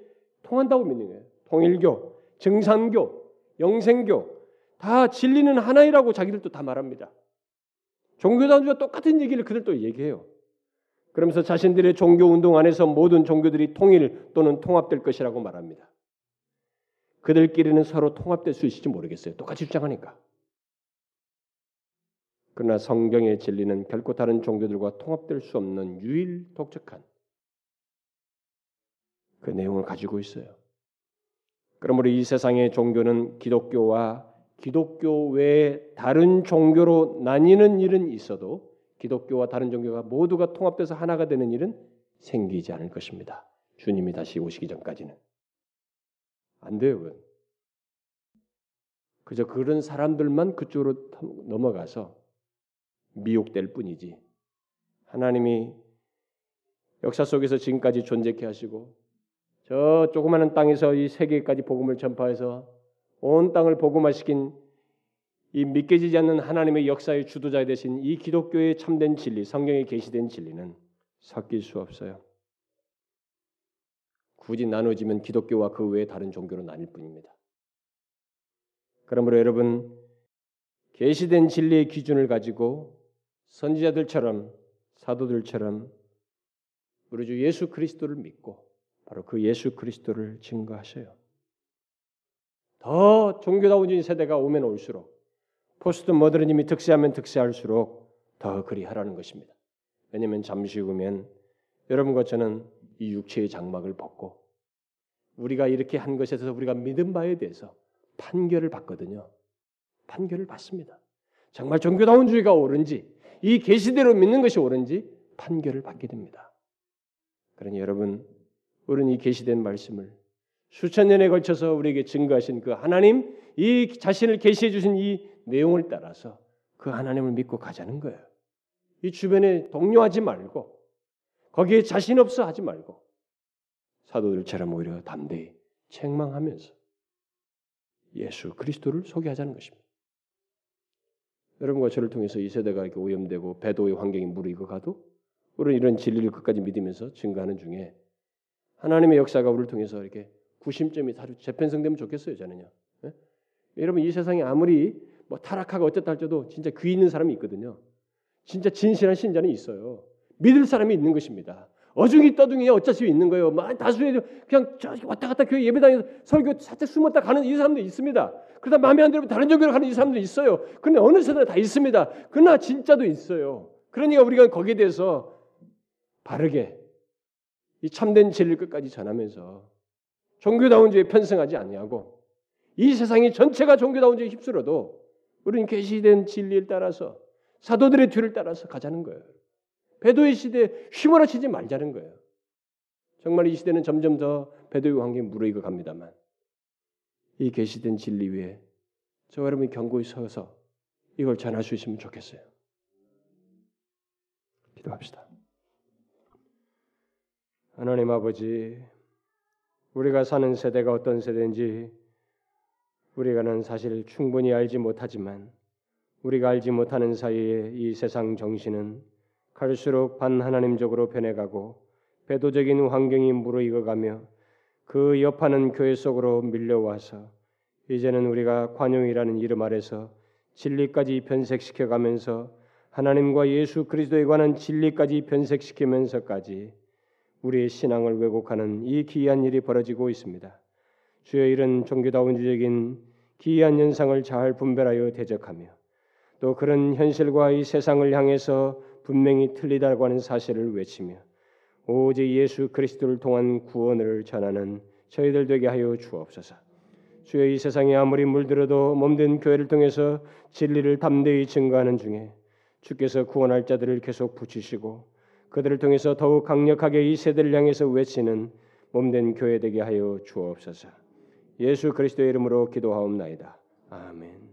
통한다고 믿는 거예요. 통일교, 증산교, 영생교 다 진리는 하나이라고 자기들도 다 말합니다. 종교단주와 똑같은 얘기를 그들도 얘기해요. 그러면서 자신들의 종교 운동 안에서 모든 종교들이 통일 또는 통합될 것이라고 말합니다. 그들끼리는 서로 통합될 수 있을지 모르겠어요. 똑같이 주장하니까. 그러나 성경의 진리는 결코 다른 종교들과 통합될 수 없는 유일 독특한 그 내용을 가지고 있어요. 그러므로 이 세상의 종교는 기독교와 기독교 외에 다른 종교로 나뉘는 일은 있어도 기독교와 다른 종교가 모두가 통합돼서 하나가 되는 일은 생기지 않을 것입니다. 주님이 다시 오시기 전까지는 안 돼요. 그건. 그저 그런 사람들만 그쪽으로 넘어가서 미혹될 뿐이지. 하나님이 역사 속에서 지금까지 존재케 하시고 저 조그마한 땅에서 이 세계까지 복음을 전파해서 온 땅을 복음화시킨 이 믿겨지지 않는 하나님의 역사의 주도자 되신 이 기독교의 참된 진리, 성경에 계시된 진리는 섞일 수 없어요. 굳이 나눠지면 기독교와 그 외의 다른 종교로 나뉠 뿐입니다. 그러므로 여러분 계시된 진리의 기준을 가지고 선지자들처럼 사도들처럼 우리 주 예수 그리스도를 믿고 바로 그 예수 그리스도를 증거하셔요. 더 종교다운 세대가 오면 올수록 포스트 모더니즘이 득세하면 득세할수록 더 그리 하라는 것입니다. 왜냐하면 잠시 후면 여러분과 저는 이 육체의 장막을 벗고 우리가 이렇게 한 것에 대해서 우리가 믿은 바에 대해서 판결을 받거든요. 판결을 받습니다. 정말 종교다운 주의가 옳은지 이 계시대로 믿는 것이 옳은지 판결을 받게 됩니다. 그러니 여러분 우리는 이 계시된 말씀을 수천 년에 걸쳐서 우리에게 증거하신 그 하나님 이 자신을 계시해 주신 이 내용을 따라서 그 하나님을 믿고 가자는 거예요. 이 주변에 동요하지 말고 거기에 자신 없어 하지 말고 사도들처럼 오히려 담대히 책망하면서 예수 그리스도를 소개하자는 것입니다. 여러분과 저를 통해서 이 세대가 이렇게 오염되고 배도의 환경이 무르익어 가도 우리는 이런 진리를 끝까지 믿으면서 증거하는 중에 하나님의 역사가 우리를 통해서 이렇게 구심점이 다시 재편성되면 좋겠어요, 저는요. 네? 여러분 이 세상에 아무리 뭐 타락하고 어쨌다 할지도 진짜 귀 있는 사람이 있거든요. 진짜 진실한 신자는 있어요. 믿을 사람이 있는 것입니다. 어중이 떠둥이 수 있는 거예요. 만 다수의 그냥 왔다 갔다 교회 예배당에서 설교 살짝 숨었다 가는 이 사람도 있습니다. 그러다 마음에 안 들면 다른 종교로 가는 이 사람도 있어요. 근데 어느 세대나 다 있습니다. 그러나 진짜도 있어요. 그러니까 우리가 거기에 대해서 바르게 이 참된 진리를 끝까지 전하면서 종교다운주의에 편승하지 아니하고 이 세상이 전체가 종교다운주의에 휩쓸어도 우리는 계시된 진리를 따라서 사도들의 뒤를 따라서 가자는 거예요. 배도의 시대에 휘몰아치지 말자는 거예요. 정말 이 시대는 점점 더 배도의 환경에 무르익어 갑니다만 이 계시된 진리 위에 저 여러분이 경고에 서서 이걸 전할 수 있으면 좋겠어요. 기도합시다. 하나님 아버지, 우리가 사는 세대가 어떤 세대인지 우리가는 사실 충분히 알지 못하지만 우리가 알지 못하는 사이에 이 세상 정신은 갈수록 반하나님적으로 변해가고 배도적인 환경이 무르익어가며 그 여파는 교회 속으로 밀려와서 이제는 우리가 관용이라는 이름 아래서 진리까지 변색시켜 가면서 하나님과 예수 그리스도에 관한 진리까지 변색시키면서까지 우리의 신앙을 왜곡하는 이 기이한 일이 벌어지고 있습니다. 주여 이런 종교다운주적인 기이한 현상을 잘 분별하여 대적하며 또 그런 현실과 이 세상을 향해서 분명히 틀리다고 하는 사실을 외치며 오직 예수 그리스도를 통한 구원을 전하는 저희들 되게 하여 주옵소서. 주여 이 세상에 아무리 물들어도 몸된 교회를 통해서 진리를 담대히 증거하는 중에 주께서 구원할 자들을 계속 붙이시고 그들을 통해서 더욱 강력하게 이 세대를 향해서 외치는 몸된 교회 되게 하여 주옵소서. 예수 그리스도의 이름으로 기도하옵나이다. 아멘.